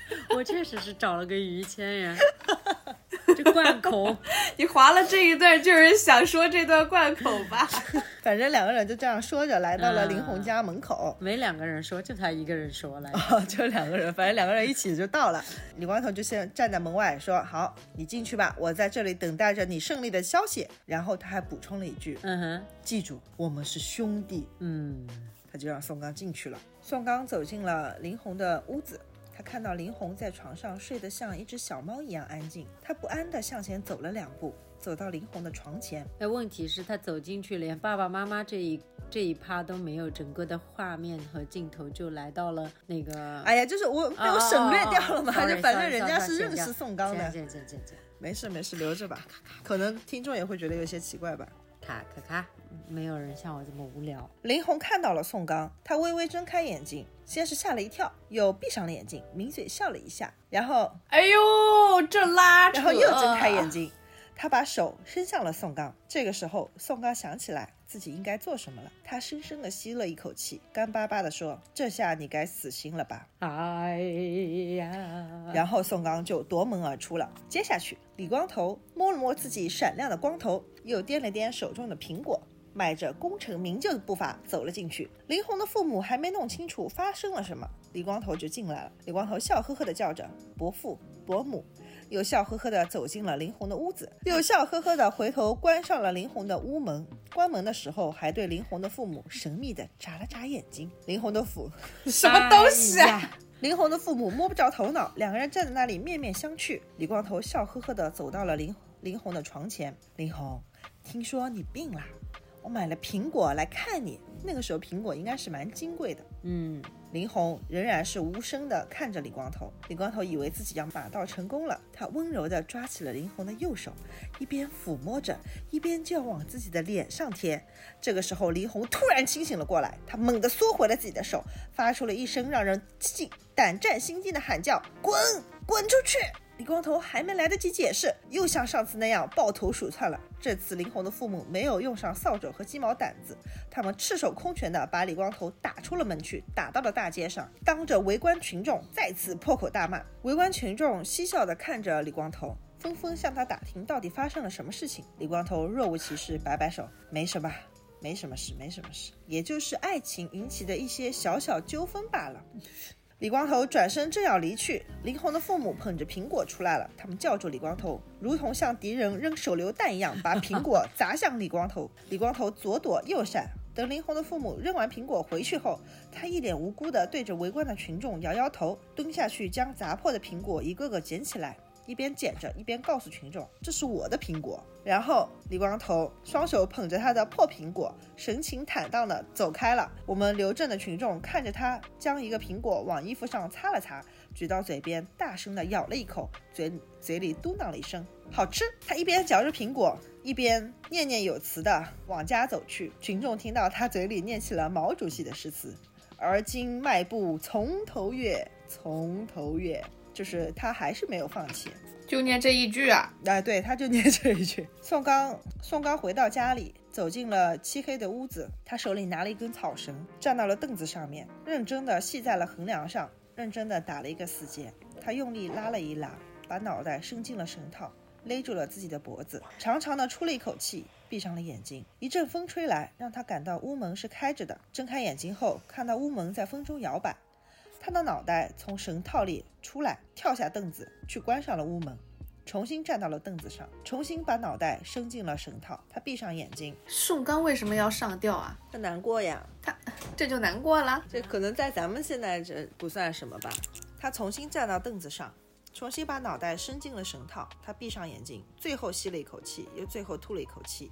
我确实是找了个于谦呀，这贯口，你划了这一段就是想说这段贯口吧？反正两个人就这样说着来到了林红家门口，没两个人说，就他一个人说来，哦，就两个人，反正两个人一起就到了。李光头就先站在门外说：“好，你进去吧，我在这里等待着你胜利的消息。”然后他还补充了一句：“嗯哼，记住，我们是兄弟。”嗯，他就让宋刚进去了。宋刚走进了林红的屋子。他看到林红在床上睡得像一只小猫一样安静，他不安地向前走了两步，走到林红的床前。但，问题是，他走进去，连爸爸妈妈这一这一趴都没有，整个的画面和镜头就来到了那个……哎呀，就是我被我省略掉了嘛，反正人家是认识宋刚的，没事没事，留着吧。可能听众也会觉得有些奇怪吧。咔咔咔，没有人像我这么无聊。林红看到了宋刚，他微微睁开眼睛，先是吓了一跳，又闭上了眼睛，抿嘴笑了一下，然后哎呦，这拉扯，然后又睁开眼睛，他把手伸向了宋刚。这个时候，宋刚想起来自己应该做什么了，他深深地吸了一口气，干巴巴地说：“这下你该死心了吧？”哎呀，然后宋刚就夺门而出了。接下去，李光头摸了摸自己闪亮的光头，又掂了掂手中的苹果，迈着功成名就的步伐走了进去。林红的父母还没弄清楚发生了什么，李光头就进来了。李光头笑呵呵地叫着伯父、伯母，又笑呵呵地走进了林红的屋子，又笑呵呵地回头关上了林红的屋门。关门的时候，还对林红的父母神秘地眨了眨眼睛。林红的父 什么东西啊？哎 林红的父母摸不着头脑，两个人站在那里面面相觑。李光头笑呵呵地走到了林林红的床前。林红，听说你病了，我买了苹果来看你。那个时候苹果应该是蛮金贵的。嗯，林红仍然是无声的看着李光头。李光头以为自己要马到成功了，他温柔的抓起了林红的右手，一边抚摸着，一边就要往自己的脸上贴。这个时候，林红突然清醒了过来，他猛地缩回了自己的手，发出了一声让人惊胆战心惊的喊叫：“滚，滚出去！”李光头还没来得及解释，又像上次那样抱头鼠窜了。这次林红的父母没有用上扫帚和鸡毛掸子，他们赤手空拳地把李光头打出了门去，打到了大街上，当着围观群众再次破口大骂。围观群众嬉笑地看着李光头，纷纷向他打听到底发生了什么事情。李光头若无其事，摆摆手，没什么。没什么事，没什么事，也就是爱情引起的一些小小纠纷罢了。李光头转身正要离去，林红的父母捧着苹果出来了，他们叫住李光头，如同向敌人扔手榴弹一样，把苹果砸向李光头。李光头左躲右闪。等林红的父母扔完苹果回去后，他一脸无辜地对着围观的群众摇摇头，蹲下去将砸破的苹果一个个捡起来。一边捡着，一边告诉群众：“这是我的苹果。”然后李光头双手捧着他的破苹果，神情坦荡地走开了。我们刘镇的群众看着他将一个苹果往衣服上擦了擦，举到嘴边，大声地咬了一口，嘴嘴里嘟囔了一声：“好吃。”他一边嚼着苹果，一边念念有词地往家走去。群众听到他嘴里念起了毛主席的诗词：“而今迈步从头越，从头越。”就是他还是没有放弃，就念这一句啊！哎，对，他就念这一句。宋刚，宋刚回到家里，走进了漆黑的屋子，他手里拿了一根草绳，站到了凳子上面，认真的系在了横梁上，认真的打了一个死结。他用力拉了一拉，把脑袋伸进了绳套，勒住了自己的脖子，长长的出了一口气，闭上了眼睛。一阵风吹来，让他感到屋门是开着的。睁开眼睛后，看到屋门在风中摇摆。他的脑袋从绳套里出来，跳下凳子去关上了屋门，重新站到了凳子上，重新把脑袋伸进了绳套。他闭上眼睛，宋刚为什么要上吊啊？他难过呀，他这就难过了。这可能在咱们现在这不算什么吧？他重新站到凳子上，重新把脑袋伸进了绳套。他闭上眼睛，最后吸了一口气，又最后吐了一口气，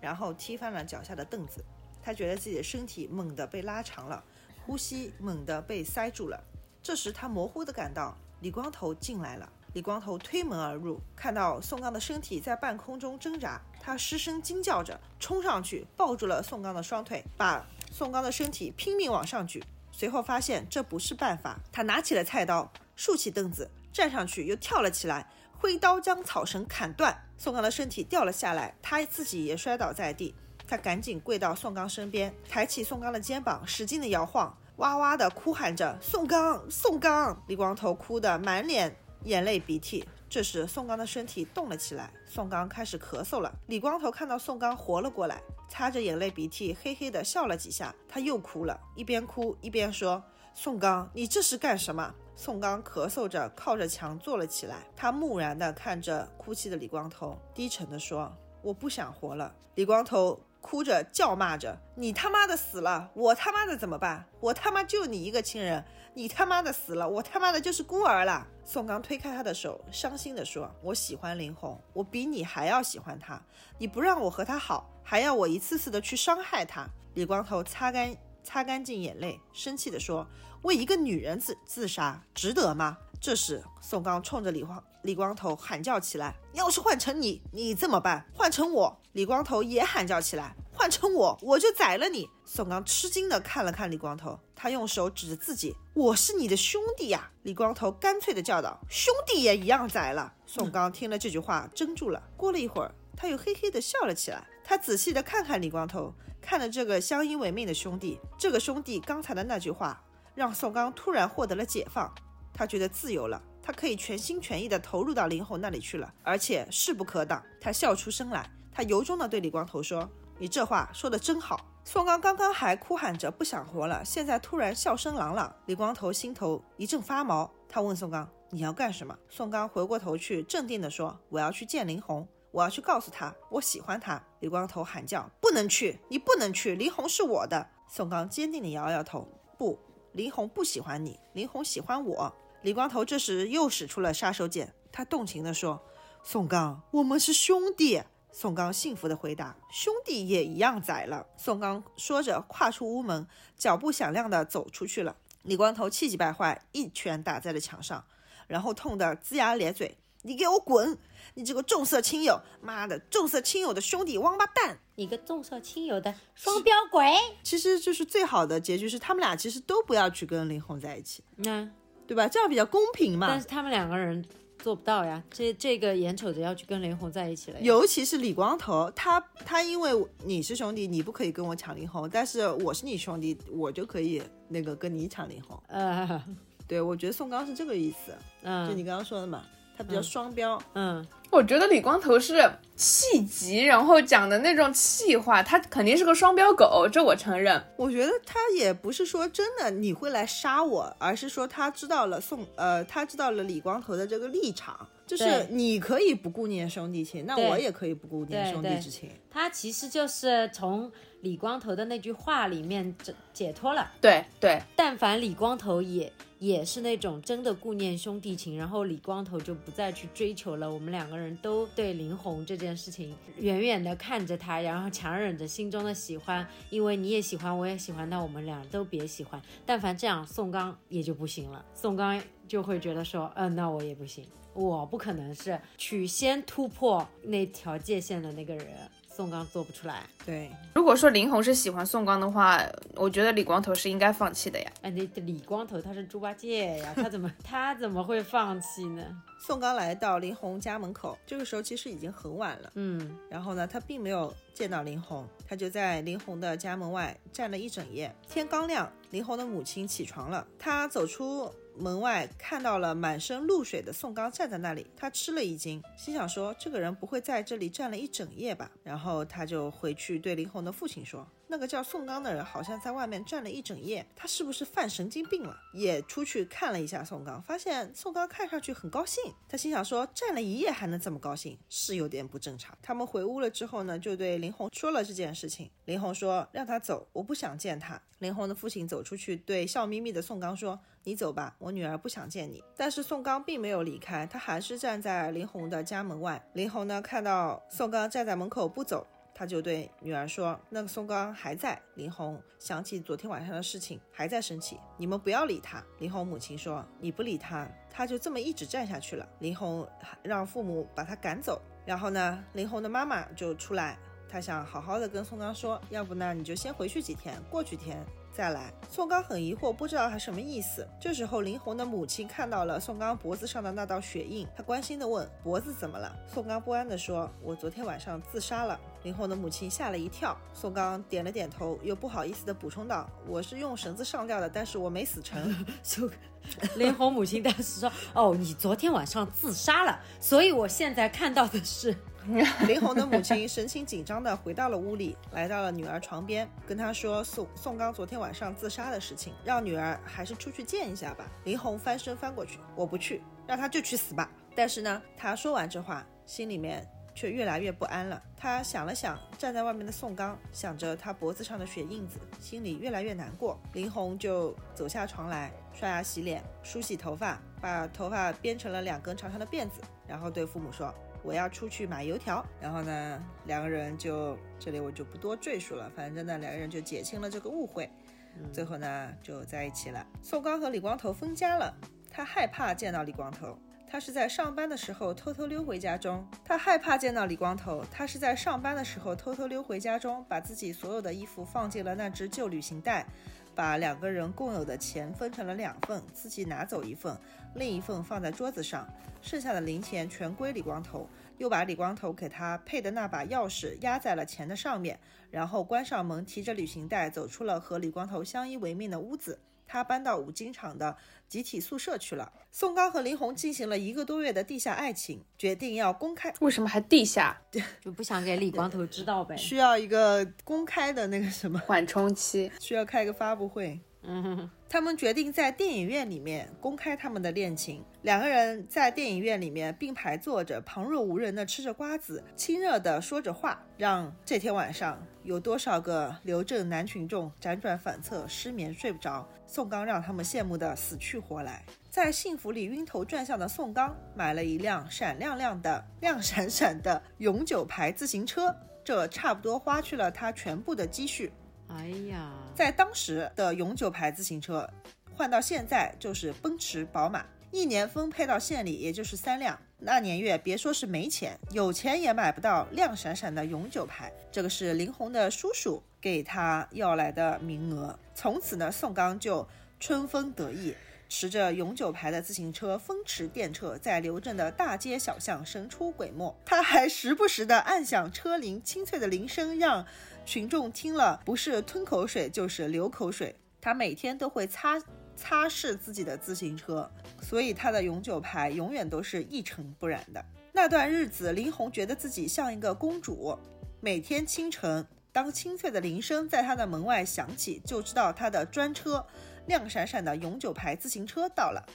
然后踢翻了脚下的凳子。他觉得自己的身体猛地被拉长了，呼吸猛地被塞住了。这时，他模糊地感到李光头进来了。李光头推门而入，看到宋刚的身体在半空中挣扎，他失声惊叫着，冲上去抱住了宋刚的双腿，把宋刚的身体拼命往上举。随后发现这不是办法，他拿起了菜刀，竖起凳子，站上去，又跳了起来，挥刀将草绳砍断。宋刚的身体掉了下来，他自己也摔倒在地。他赶紧跪到宋刚身边，抬起宋刚的肩膀，使劲的摇晃，哇哇的哭喊着：“宋刚，宋刚！”李光头哭得满脸。眼泪鼻涕。这时，宋刚的身体动了起来，宋刚开始咳嗽了。李光头看到宋刚活了过来，擦着眼泪鼻涕，嘿嘿的笑了几下。他又哭了，一边哭一边说：“宋刚，你这是干什么？”宋刚咳嗽着，靠着墙坐了起来。他木然地看着哭泣的李光头，低沉地说：“我不想活了。”李光头。哭着叫骂着：“你他妈的死了，我他妈的怎么办？我他妈就你一个亲人，你他妈的死了，我他妈的就是孤儿了。”宋刚推开他的手，伤心地说：“我喜欢林红，我比你还要喜欢她。你不让我和她好，还要我一次次的去伤害她。”李光头擦干擦干净眼泪，生气地说：“为一个女人自自杀，值得吗？”这时，宋刚冲着李光李光头喊叫起来：“要是换成你，你怎么办？换成我？”李光头也喊叫起来：“换成我，我就宰了你！”宋刚吃惊地看了看李光头，他用手指着自己：“我是你的兄弟呀！”李光头干脆地叫道：“兄弟也一样宰了！”宋刚听了这句话，怔住了。过了一会儿，他又嘿嘿地笑了起来。他仔细地看看李光头，看着这个相依为命的兄弟。这个兄弟刚才的那句话，让宋刚突然获得了解放。他觉得自由了，他可以全心全意地投入到林红那里去了，而且势不可挡。他笑出声来，他由衷地对李光头说：“你这话说的真好。”宋刚刚刚还哭喊着不想活了，现在突然笑声朗朗，李光头心头一阵发毛。他问宋刚：“你要干什么？”宋刚回过头去，镇定地说：“我要去见林红，我要去告诉他我喜欢他。”李光头喊叫：“不能去，你不能去，林红是我的。”宋刚坚定地摇摇头：“不，林红不喜欢你，林红喜欢我。”李光头这时又使出了杀手锏，他动情地说：“宋刚，我们是兄弟。”宋刚幸福地回答：“兄弟也一样宰了。”宋刚说着，跨出屋门，脚步响亮地走出去了。李光头气急败坏，一拳打在了墙上，然后痛得龇牙咧嘴：“你给我滚！你这个重色轻友，妈的，重色轻友的兄弟王八蛋！你个重色轻友的双标鬼！”其实就是最好的结局是他们俩其实都不要去跟林红在一起。那。对吧？这样比较公平嘛。但是他们两个人做不到呀。这这个眼瞅着要去跟林红在一起了。尤其是李光头，他他因为你是兄弟，你不可以跟我抢林红，但是我是你兄弟，我就可以那个跟你抢林红。呃，对，我觉得宋刚是这个意思。嗯，就你刚刚说的嘛。他比较双标，嗯，我觉得李光头是气急，然后讲的那种气话，他肯定是个双标狗，这我承认。我觉得他也不是说真的你会来杀我，而是说他知道了宋，呃，他知道了李光头的这个立场，就是你可以不顾念兄弟情，那我也可以不顾念兄弟之情。他其实就是从李光头的那句话里面解解脱了。对对，但凡李光头也。也是那种真的顾念兄弟情，然后李光头就不再去追求了。我们两个人都对林红这件事情远远的看着他，然后强忍着心中的喜欢，因为你也喜欢，我也喜欢，那我们俩都别喜欢。但凡这样，宋刚也就不行了。宋刚就会觉得说，嗯，那我也不行，我不可能是去先突破那条界限的那个人。宋刚做不出来。对，如果说林红是喜欢宋刚的话，我觉得李光头是应该放弃的呀。哎，那李光头他是猪八戒呀，他怎么他怎么会放弃呢？宋刚来到林红家门口，这个时候其实已经很晚了。嗯，然后呢，他并没有见到林红，他就在林红的家门外站了一整夜。天刚亮，林红的母亲起床了，她走出。门外看到了满身露水的宋刚站在那里，他吃了一惊，心想说：“这个人不会在这里站了一整夜吧？”然后他就回去对林红的父亲说。那个叫宋刚的人好像在外面站了一整夜，他是不是犯神经病了？也出去看了一下宋刚，发现宋刚看上去很高兴。他心想说，站了一夜还能这么高兴，是有点不正常。他们回屋了之后呢，就对林红说了这件事情。林红说让他走，我不想见他。林红的父亲走出去，对笑眯眯的宋刚说：“你走吧，我女儿不想见你。但是宋刚并没有离开，他还是站在林红的家门外。林红呢，看到宋刚站在门口不走，他就对女儿说：“那个宋刚还在。”林红想起昨天晚上的事情，还在生气。你们不要理他。林红母亲说：“你不理他，他就这么一直站下去了。”林红让父母把他赶走。然后呢，林红的妈妈就出来，她想好好的跟宋刚说：“要不呢，你就先回去几天，过几天。”再来，宋刚很疑惑，不知道他什么意思。这时候，林红的母亲看到了宋刚脖子上的那道血印，她关心地问：“脖子怎么了？”宋刚不安地说：“我昨天晚上自杀了。”林红的母亲吓了一跳。宋刚点了点头，又不好意思地补充道：“我是用绳子上吊的，但是我没死成。”林红母亲当时说：“哦，你昨天晚上自杀了，所以我现在看到的是。”林红的母亲神情紧张地回到了屋里，来到了女儿床边，跟她说宋宋刚昨天晚上自杀的事情，让女儿还是出去见一下吧。林红翻身翻过去，我不去，让他就去死吧。但是呢，他说完这话，心里面却越来越不安了。他想了想，站在外面的宋刚，想着他脖子上的血印子，心里越来越难过。林红就走下床来，刷牙洗脸，梳洗头发，把头发编成了两根长长的辫子，然后对父母说。我要出去买油条，然后呢，两个人就这里我就不多赘述了，反正呢，两个人就解清了这个误会，最后呢就在一起了。宋刚和李光头分家了，他害怕见到李光头，他是在上班的时候偷偷溜回家中。他害怕见到李光头，他是在上班的时候偷偷溜回家中，把自己所有的衣服放进了那只旧旅行袋。把两个人共有的钱分成了两份，自己拿走一份，另一份放在桌子上，剩下的零钱全归李光头。又把李光头给他配的那把钥匙压在了钱的上面，然后关上门，提着旅行袋走出了和李光头相依为命的屋子。他搬到五金厂的集体宿舍去了。宋刚和林红进行了一个多月的地下爱情，决定要公开。为什么还地下？就不想给李光头知道呗？需要一个公开的那个什么缓冲期，需要开一个发布会。嗯，他们决定在电影院里面公开他们的恋情。两个人在电影院里面并排坐着，旁若无人的吃着瓜子，亲热的说着话，让这天晚上有多少个刘镇男群众辗转反侧，失眠睡不着。宋刚让他们羡慕的死去活来，在幸福里晕头转向的宋刚买了一辆闪亮亮的、亮闪闪的永久牌自行车，这差不多花去了他全部的积蓄。哎呀，在当时的永久牌自行车换到现在就是奔驰、宝马，一年分配到县里也就是三辆。那年月别说是没钱，有钱也买不到亮闪闪的永久牌。这个是林红的叔叔给他要来的名额。从此呢，宋刚就春风得意。持着永久牌的自行车风驰电掣，在刘镇的大街小巷神出鬼没。他还时不时地按响车铃，清脆的铃声让群众听了不是吞口水就是流口水。他每天都会擦擦拭自己的自行车，所以他的永久牌永远都是一尘不染的。那段日子，林红觉得自己像一个公主。每天清晨，当清脆的铃声在他的门外响起，就知道他的专车。亮闪闪的永久牌自行车到了，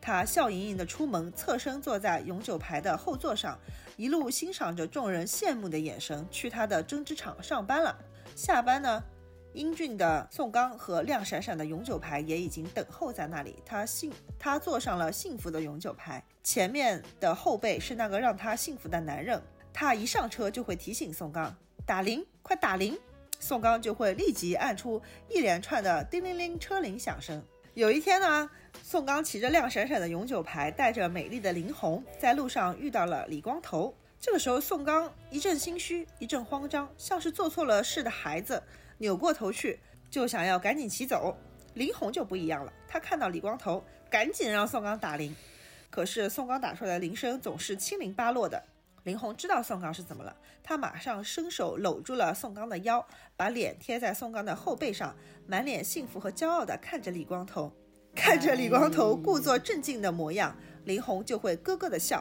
他笑盈盈地出门，侧身坐在永久牌的后座上，一路欣赏着众人羡慕的眼神，去他的针织厂上班了。下班呢，英俊的宋刚和亮闪闪的永久牌也已经等候在那里。他幸，他坐上了幸福的永久牌，前面的后背是那个让他幸福的男人。他一上车就会提醒宋刚打铃，快打铃。宋刚就会立即按出一连串的叮铃铃车铃响声。有一天呢，宋刚骑着亮闪闪的永久牌，带着美丽的林红，在路上遇到了李光头。这个时候，宋刚一阵心虚，一阵慌张，像是做错了事的孩子，扭过头去就想要赶紧骑走。林红就不一样了，他看到李光头，赶紧让宋刚打铃。可是宋刚打出来的铃声总是七零八落的。林红知道宋刚是怎么了，他马上伸手搂住了宋刚的腰，把脸贴在宋刚的后背上，满脸幸福和骄傲地看着李光头，看着李光头故作镇静的模样，林红就会咯咯的笑，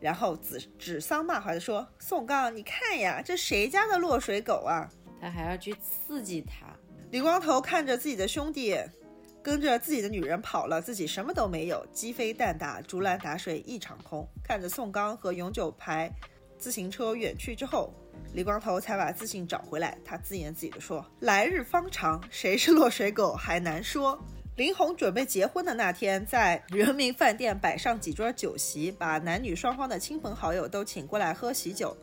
然后指指桑骂槐地说：“宋刚，你看呀，这谁家的落水狗啊？”他还要去刺激他。李光头看着自己的兄弟。跟着自己的女人跑了，自己什么都没有，鸡飞蛋打，竹篮打水一场空。看着宋刚和永久牌自行车远去之后，李光头才把自信找回来。他自言自语地说：“来日方长，谁是落水狗还难说。”林红准备结婚的那天，在人民饭店摆上几桌酒席，把男女双方的亲朋好友都请过来喝喜酒。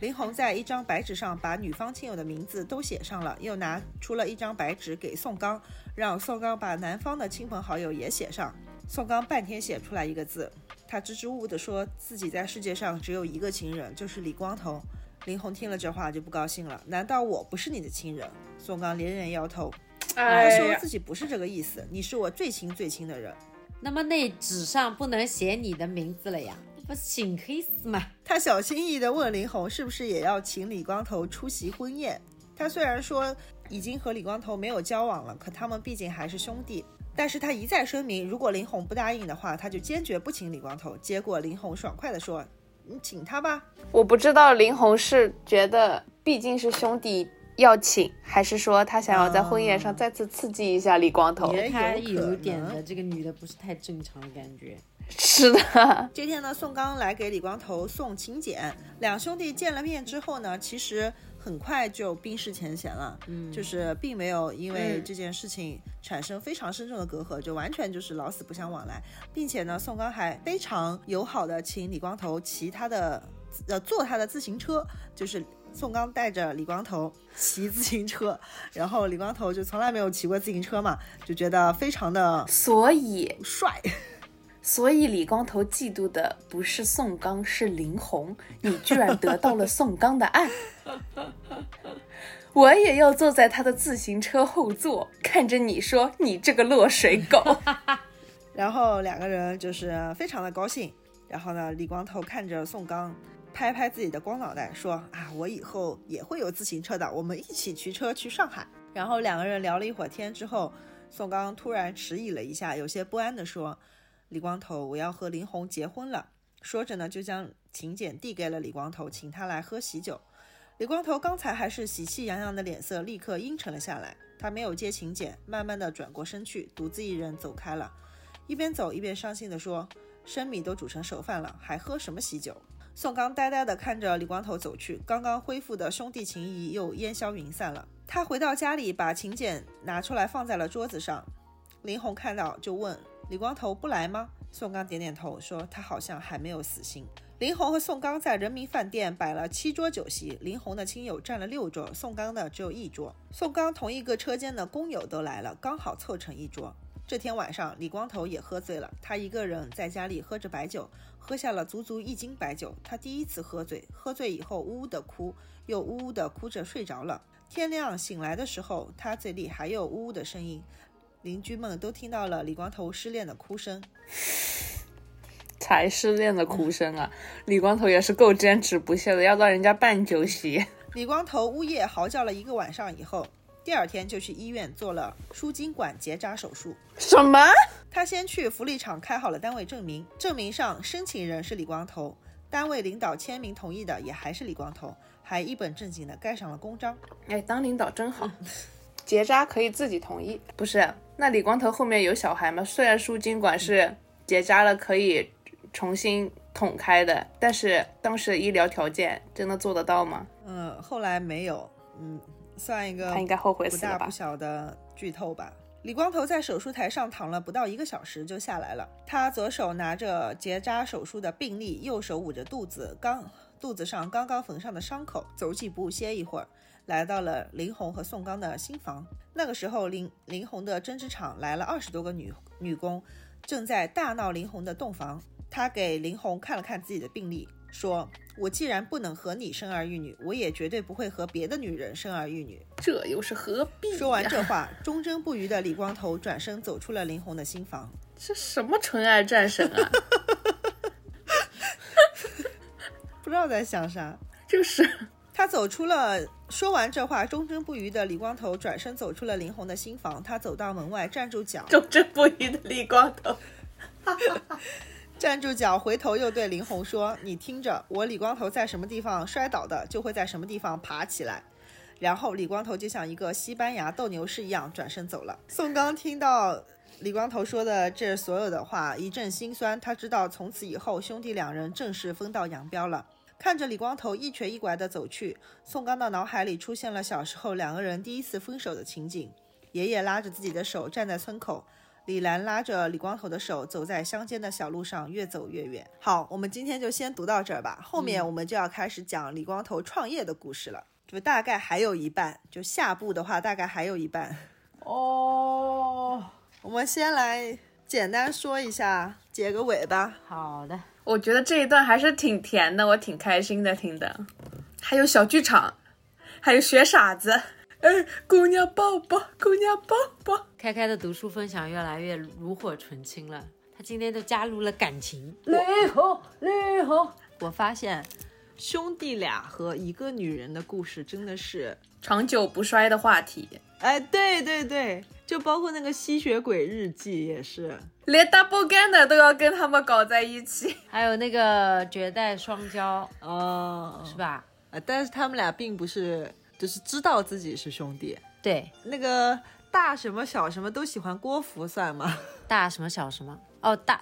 林红在一张白纸上把女方亲友的名字都写上了，又拿出了一张白纸给宋刚，让宋刚把男方的亲朋好友也写上。宋刚半天写不出来一个字，他支支吾吾地说自己在世界上只有一个亲人，就是李光头。林红听了这话就不高兴了，难道我不是你的亲人？宋刚连连摇头。他说自己不是这个意思，你是我最亲最亲的人。那么那纸上不能写你的名字了呀？不是请黑死吗？他小心翼翼地问林红是不是也要请李光头出席婚宴。他虽然说已经和李光头没有交往了，可他们毕竟还是兄弟。但是他一再声明，如果林红不答应的话，他就坚决不请李光头。结果林红爽快地说：“你请他吧。我不知道林红是觉得毕竟是兄弟要请，还是说他想要在婚宴上再次刺激一下李光头？也有点的这个女的不是太正常的感觉。是的，这天呢，宋刚来给李光头送请柬，两兄弟见了面之后呢，其实很快就冰释前嫌了，嗯，就是并没有因为嗯这件事情产生非常深重的隔阂，就完全就是老死不相往来，并且呢，宋刚还非常友好的请李光头骑他的呃坐他的自行车，就是。宋刚带着李光头骑自行车，然后李光头就从来没有骑过自行车嘛，就觉得非常的所以帅。所以李光头嫉妒的不是宋刚，是林红。你居然得到了宋刚的爱，我也要坐在他的自行车后座，看着你说你这个落水狗。然后两个人就是非常的高兴。然后呢，李光头看着宋刚，拍拍自己的光脑袋，说：“啊，我以后也会有自行车的，我们一起驱车去上海。”然后两个人聊了一会儿天之后，宋刚突然迟疑了一下，有些不安地说：“李光头，我要和林红结婚了。”说着呢，就将请柬递给了李光头，请他来喝喜酒。李光头刚才还是喜气洋洋的脸色，立刻阴沉了下来。他没有接请柬，慢慢的转过身去，独自一人走开了。一边走一边伤心地说：“生米都煮成熟饭了，还喝什么喜酒？”宋刚呆呆地看着李光头走去，刚刚恢复的兄弟情谊又烟消云散了。他回到家里，把请柬拿出来放在了桌子上。林红看到就问：“李光头不来吗？”宋刚点点头，说：“他好像还没有死心。”林红和宋刚在人民饭店摆了七桌酒席，林红的亲友占了六桌，宋刚的只有一桌。宋刚同一个车间的工友都来了，刚好凑成一桌。这天晚上，李光头也喝醉了，他一个人在家里喝着白酒，喝下了足足一斤白酒。他第一次喝醉，喝醉以后呜呜的哭，又呜呜的哭着睡着了。天亮醒来的时候，他嘴里还有呜呜的声音，邻居们都听到了李光头失恋的哭声。才失恋的哭声啊！李光头也是够坚持不懈的，要让人家办酒席。李光头呜咽嚎叫了一个晚上以后，第二天就去医院做了输精管结扎手术。什么？他先去福利厂开好了单位证明，证明上申请人是李光头，单位领导签名同意的也还是李光头，还一本正经的盖上了公章。哎，当领导真好。结扎可以自己同意，不是？那李光头后面有小孩吗？虽然输精管是结扎了可以重新捅开的，但是当时的医疗条件真的做得到吗？嗯，后来没有，嗯，算一个他应该后悔不死了吧大不？小的剧透吧。李光头在手术台上躺了不到一个小时就下来了，他左手拿着结扎手术的病历，右手捂着肚子，刚肚子上刚刚缝上的伤口，走几步歇一会儿，来到了林红和宋刚的新房。那个时候，林林红的针织厂来了二十多个女女工，正在大闹林红的洞房。他给林红看了看自己的病历，说：“我既然不能和你生儿育女，我也绝对不会和别的女人生儿育女。”这又是何必呀？说完这话，忠贞不渝的李光头转身走出了林红的新房。这什么纯爱战神啊？不知道在想啥。就是他走出了，说完这话，忠贞不渝的李光头转身走出了林红的新房。他走到门外，站住脚，忠贞不渝的李光头。站住脚，回头又对林红说：“你听着，我李光头在什么地方摔倒的，就会在什么地方爬起来。”然后李光头就像一个西班牙斗牛士一样转身走了。宋刚听到李光头说的这所有的话，一阵心酸。他知道从此以后兄弟两人正式分道扬镳了。看着李光头一瘸一拐地走去，宋刚的脑海里出现了小时候两个人第一次分手的情景。爷爷拉着自己的手站在村口，李兰拉着李光头的手，走在乡间的小路上，越走越远。好，我们今天就先读到这儿吧，后面我们就要开始讲李光头创业的故事了，就大概还有一半，就下部的话大概还有一半。哦，我们先来简单说一下，结个尾吧。好的，我觉得这一段还是挺甜的，我挺开心的听的。还有小剧场，还有学傻子，哎，姑娘抱抱，姑娘抱抱。开开的读书分享越来越炉火纯青了，他今天都加入了感情。雷猴，雷猴，我发现兄弟俩和一个女人的故事真的是长久不衰的话题。哎，对对对，就包括那个吸血鬼日记也是，连 Double g a n n e r 都要跟他们搞在一起。还有那个绝代双骄，哦，是吧？呃，但是他们俩并不是，就是知道自己是兄弟。对，那个大什么小什么都喜欢郭芙算吗？大什么小什么？哦，大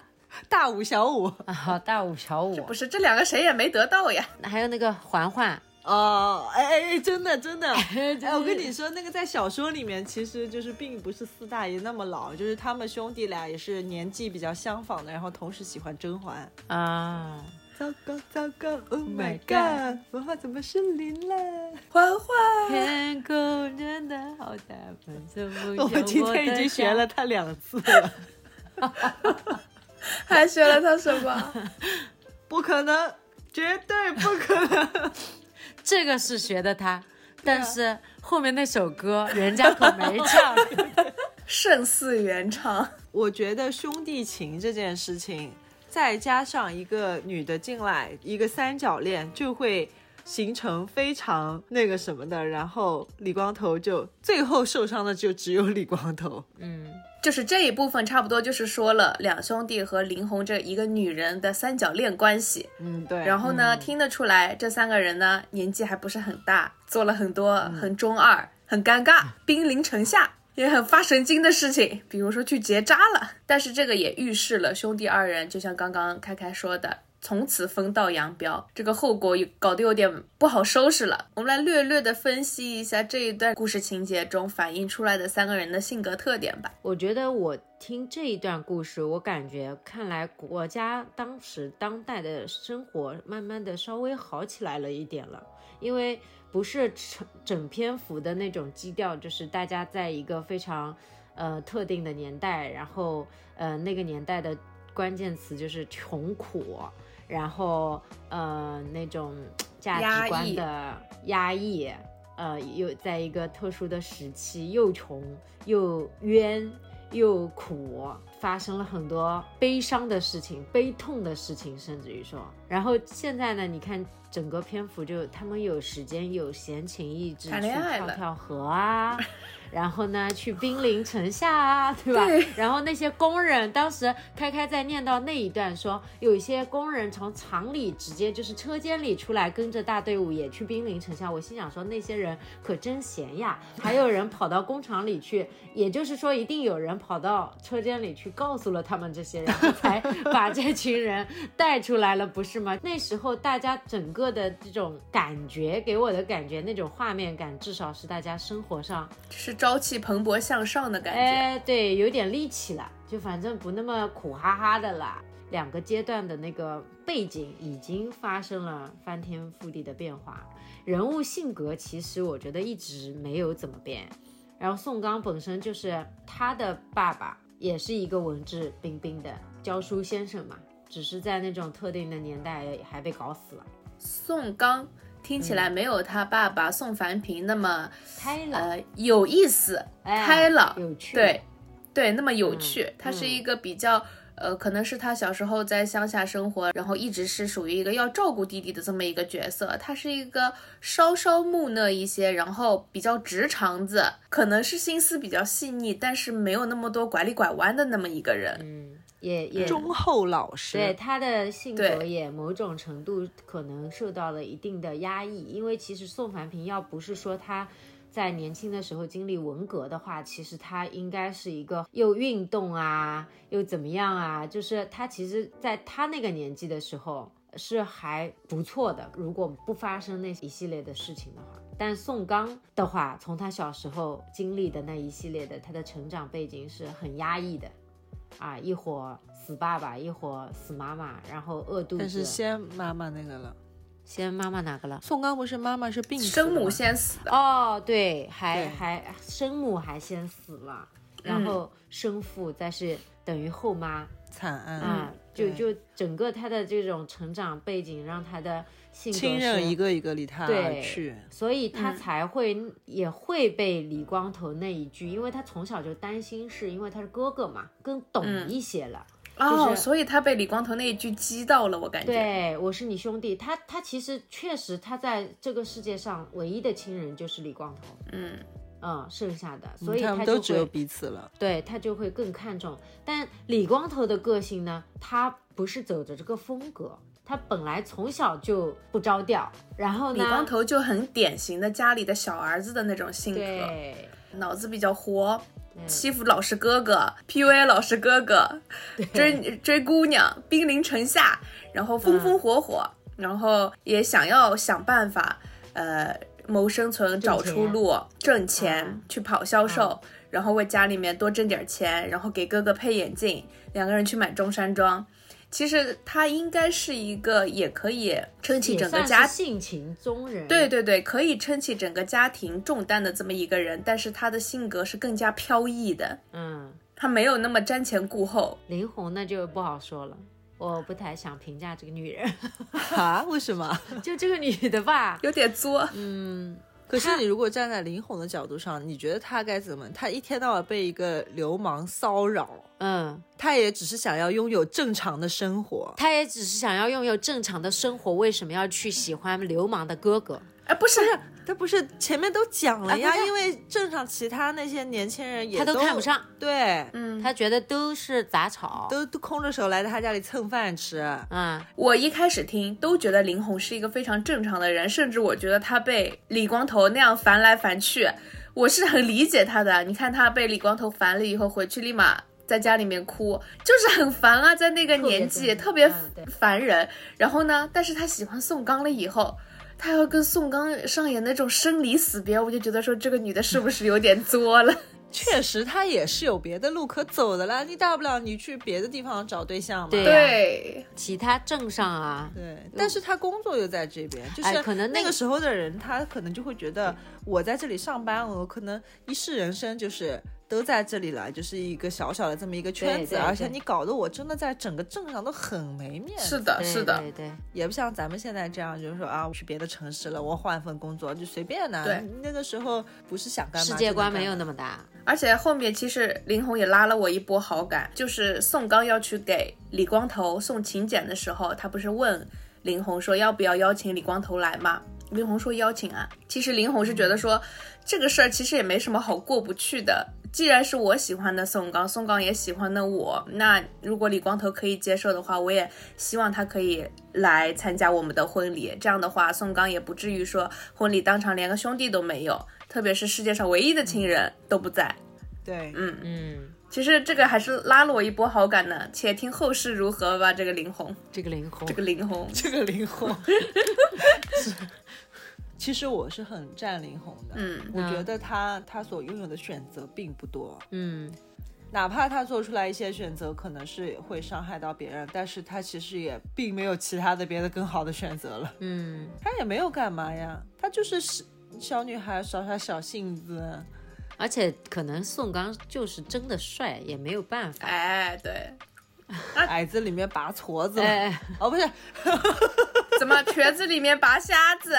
大五小五。啊，大五小五不。是这两个谁也没得到呀。还有那个环环，哦，哎哎哎，真的真的，哎，我跟你说，那个在小说里面其实就是并不是四大爷那么老，就是他们兄弟俩也是年纪比较相仿的，然后同时喜欢甄嬛。啊，糟糕糟糕，Oh my god，文化怎么失灵了？嬛嬛，天空真的好大，反正不我们今天已经学了他两次了，还学了他什么？不可能，绝对不可能。这个是学的他，但是后面那首歌人家可没唱。胜似原唱。我觉得兄弟情这件事情，再加上一个女的进来，一个三角恋，就会形成非常那个什么的。然后李光头就最后受伤的就只有李光头。嗯，就是这一部分差不多就是说了两兄弟和林红这一个女人的三角恋关系。嗯，对。然后呢，听得出来这三个人呢年纪还不是很大，做了很多很中二、很尴尬、兵临城下。也很发神经的事情，比如说去结扎了，但是这个也预示了兄弟二人，就像刚刚开开说的，从此分道扬镳，这个后果有搞得有点不好收拾了。我们来略略的分析一下这一段故事情节中反映出来的三个人的性格特点吧。我觉得我听这一段故事，我感觉看来国家当时当代的生活慢慢的稍微好起来了一点了，因为不是整整篇幅的那种基调，就是大家在一个非常呃特定的年代，然后呃那个年代的关键词就是穷苦，然后呃那种价值观的压抑。呃，又在一个特殊的时期，又穷又冤又苦，发生了很多悲伤的事情、悲痛的事情，甚至于说，然后现在呢，你看整个篇幅就他们有时间、有闲情逸致去跳跳河啊，然后呢去兵临城下啊，对吧？对然后那些工人，当时开开在念到那一段说，有一些工人从厂里直接就是车间里出来，跟着大队伍也去兵临城下。我心想说，那些人可真闲呀！还有人跑到工厂里去，也就是说，一定有人跑到车间里去告诉了他们这些人，才把这群人带出来了，不是吗？那时候大家整个的这种感觉，给我的感觉，那种画面感，至少是大家生活上是朝气蓬勃向上的感觉。哎，对，有点力气了，就反正不那么苦哈哈的啦。两个阶段的那个背景已经发生了翻天覆地的变化，人物性格其实我觉得一直没有怎么变。然后宋刚本身就是他的爸爸，也是一个文质彬彬的教书先生嘛，只是在那种特定的年代还被搞死了，宋刚听起来没有他爸爸宋凡平那么、开朗，呃有意思、哎开朗，有趣，对对，那么有趣。他是嗯一个比较。呃，可能是他小时候在乡下生活，然后一直是属于一个要照顾弟弟的这么一个角色。他是一个稍稍木讷一些，然后比较直肠子，可能是心思比较细腻，但是没有那么多拐里拐弯的那么一个人。嗯，也也忠厚老实，对他的性格也某种程度可能受到了一定的压抑，因为其实宋凡平要不是说他在年轻的时候经历文革的话，其实他应该是一个又运动啊，又怎么样啊，就是他其实在他那个年纪的时候是还不错的，如果不发生那一系列的事情的话。但宋刚的话，从他小时候经历的那一系列的他的成长背景是很压抑的，啊，一会儿死爸爸，一会儿死妈妈，然后饿肚子。但是先妈妈那个了，先妈妈哪个了？宋刚不是妈妈是病死的生母先死的，哦，对，还对还生母还先死了，然后生父再是等于后妈惨案啊，就就整个他的这种成长背景，让他的性格亲人一个一个离他而去，所以他才会、也会被李光头那一句，因为他从小就担心，是因为他是哥哥嘛，更懂一些了。哦，就是所以他被李光头那一句激到了，我感觉。对，我是你兄弟。他他其实确实他在这个世界上唯一的亲人就是李光头，嗯，嗯，剩下的，所以他他就们都只有彼此了。对他就会更看重。但李光头的个性呢，他不是走着这个风格，他本来从小就不着调，然后呢，李光头就很典型的家里的小儿子的那种性格，脑子比较活，欺负老实哥哥，PUA 老实哥哥，追 追姑娘，兵临城下，然后风风火火，然后也想要想办法，呃，谋生存，找出路，挣钱，嗯去跑销售，然后为家里面多挣点钱，然后给哥哥配眼镜，两个人去买中山装。其实他应该是一个也可以撑起整个家是性情中人。对对对，可以撑起整个家庭重担的这么一个人，但是他的性格是更加飘逸的，嗯，他没有那么瞻前顾后。林红那就不好说了。我不太想评价这个女人，啊？为什么？就这个女的吧，有点作，嗯可是你如果站在林红的角度上，你觉得她该怎么？她一天到晚被一个流氓骚扰，嗯，她也只是想要拥有正常的生活。她也只是想要拥有正常的生活，为什么要去喜欢流氓的哥哥？哎，不是，他不是前面都讲了呀，啊因为镇上其他那些年轻人也他都看不上，对，嗯，他觉得都是杂草。都都空着手来他家里蹭饭吃。嗯，我一开始听都觉得林红是一个非常正常的人，甚至我觉得他被李光头那样烦来烦去，我是很理解他的。你看他被李光头烦了以后，回去立马。在家里面哭，就是很烦啊，在那个年纪特特别烦人。然后呢，但是他喜欢宋刚了以后，他要跟宋刚上演那种生离死别，我就觉得说这个女的是不是有点作了？确实，她也是有别的路可走的啦。你大不了你去别的地方找对象嘛。对对，其他镇上啊，对，但是他工作又在这边，就是哎可能那个那个时候的人，他可能就会觉得我在这里上班，我可能一世人生就是都在这里了，就是一个小小的这么一个圈子，对对而且你搞得我真的在整个镇上都很没面子。是的，是的，对对，也不像咱们现在这样，就是说啊，我去别的城市了，我换份工作就随便呢。对，那个时候不是想干嘛世界观没有那么大。而且后面其实林红也拉了我一波好感，就是宋刚要去给李光头送请柬的时候，他不是问林红说要不要邀请李光头来吗？林红说邀请啊。其实林红是觉得说这个事儿其实也没什么好过不去的。既然是我喜欢的宋刚，宋刚也喜欢的我，那如果李光头可以接受的话，我也希望他可以来参加我们的婚礼。这样的话，宋刚也不至于说婚礼当场连个兄弟都没有，特别是世界上唯一的亲人都不在。对，嗯，嗯，其实这个还是拉了我一波好感呢。且听后事如何吧。这个林红，这个林红这，个林红，这个林红，其实我是很占林红的。嗯，我觉得他他所拥有的选择并不多，嗯，哪怕他做出来一些选择可能是会伤害到别人，但是他其实也并没有其他的别的更好的选择了。嗯，他也没有干嘛呀，他就是小小女孩耍耍小性子。而且可能宋刚就是真的帅，也没有办法。哎，对，矮子里面拔矬子了，哎，哦不是，怎么 瘸子里面拔瞎子？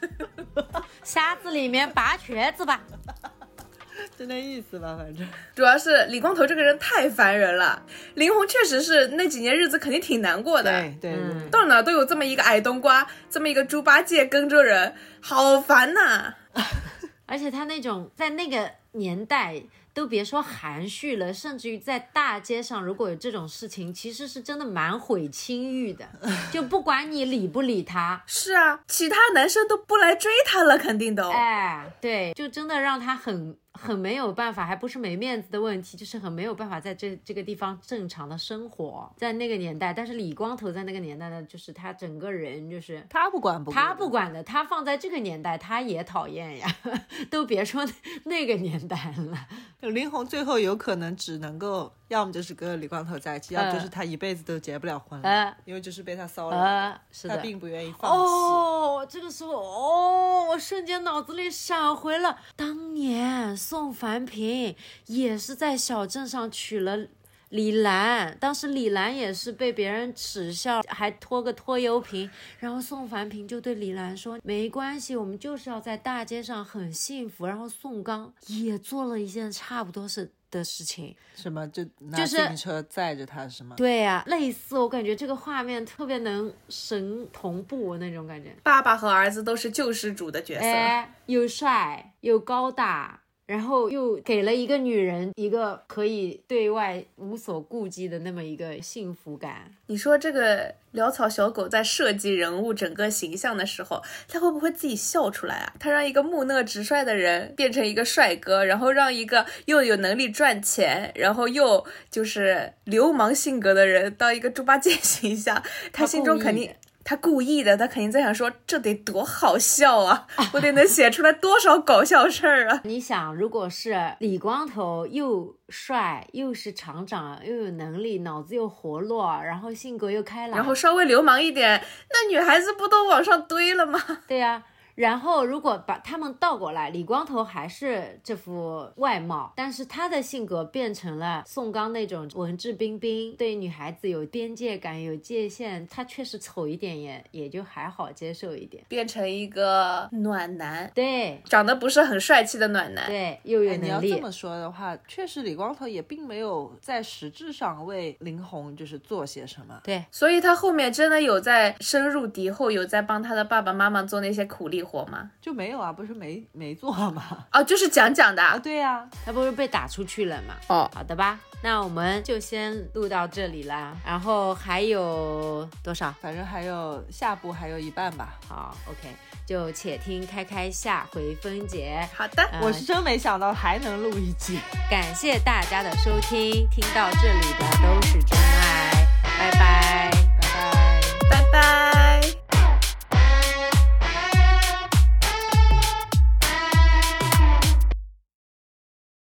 瞎子里面拔瘸子吧。就那意思吧，反正。主要是李光头这个人太烦人了。林红确实是那几年日子肯定挺难过的，对对对，嗯到哪都有这么一个矮冬瓜，这么一个猪八戒跟着人，好烦呐、而且他那种在那个年代都别说含蓄了，甚至于在大街上如果有这种事情，其实是真的蛮毁清誉的。就不管你理不理他，是啊，其他男生都不来追他了，肯定都。哎，对，就真的让他很很没有办法，还不是没面子的问题，就是很没有办法在这这个地方正常的生活，在那个年代。但是李光头在那个年代呢，就是他整个人就是他不管不他不管的，他放在这个年代他也讨厌呀，都别说那个年代了。林红最后有可能只能够，要么就是跟李光头在一起，要么就是他一辈子都结不了婚了，呃因为就是被他骚扰，呃，是他的。并不愿意放弃。哦，这个时候哦，我瞬间脑子里闪回了当年宋凡平也是在小镇上娶了。李兰，当时李兰也是被别人耻笑，还拖个拖油瓶，然后宋凡平就对李兰说：“没关系，我们就是要在大街上很幸福。”然后宋刚也做了一件差不多是的事情，什么就拿就是自行车载着他是吗？对呀、类似我感觉这个画面特别能神同步那种感觉。爸爸和儿子都是救世主的角色。哎，又帅又高大，然后又给了一个女人一个可以对外无所顾忌的那么一个幸福感。你说这个潦草小狗在设计人物整个形象的时候，他会不会自己笑出来啊？他让一个木讷直率的人变成一个帅哥，然后让一个又有能力赚钱，然后又就是流氓性格的人当一个猪八戒形象，他心中肯定。他故意的，他肯定在想说，这得多好笑啊！我得能写出来多少搞笑事儿啊！你想，如果是李光头又帅又是厂长，又有能力，脑子又活络，然后性格又开朗，然后稍微流氓一点，那女孩子不都往上堆了吗？对呀、然后如果把他们倒过来，李光头还是这副外貌，但是他的性格变成了宋刚那种文质彬彬，对女孩子有边界感、有界限。他确实丑一点也也就还好接受一点。变成一个暖男，对长得不是很帅气的暖男。对，又有哎，你要。这么说的话，确实李光头也并没有在实质上为林红就是做些什么。对，所以他后面真的有在深入敌后，有在帮他的爸爸妈妈做那些苦力活吗？就没有啊，不是没没做吗？哦，就是讲讲的啊，啊。对呀、他不是被打出去了吗？哦，好的吧，那我们就先录到这里啦。然后还有多少？反正还有下部还有一半吧。好，OK，就且听开开下回分解。好的，呃我是真没想到还能录一集。感谢大家的收听，听到这里的都是真爱，拜拜。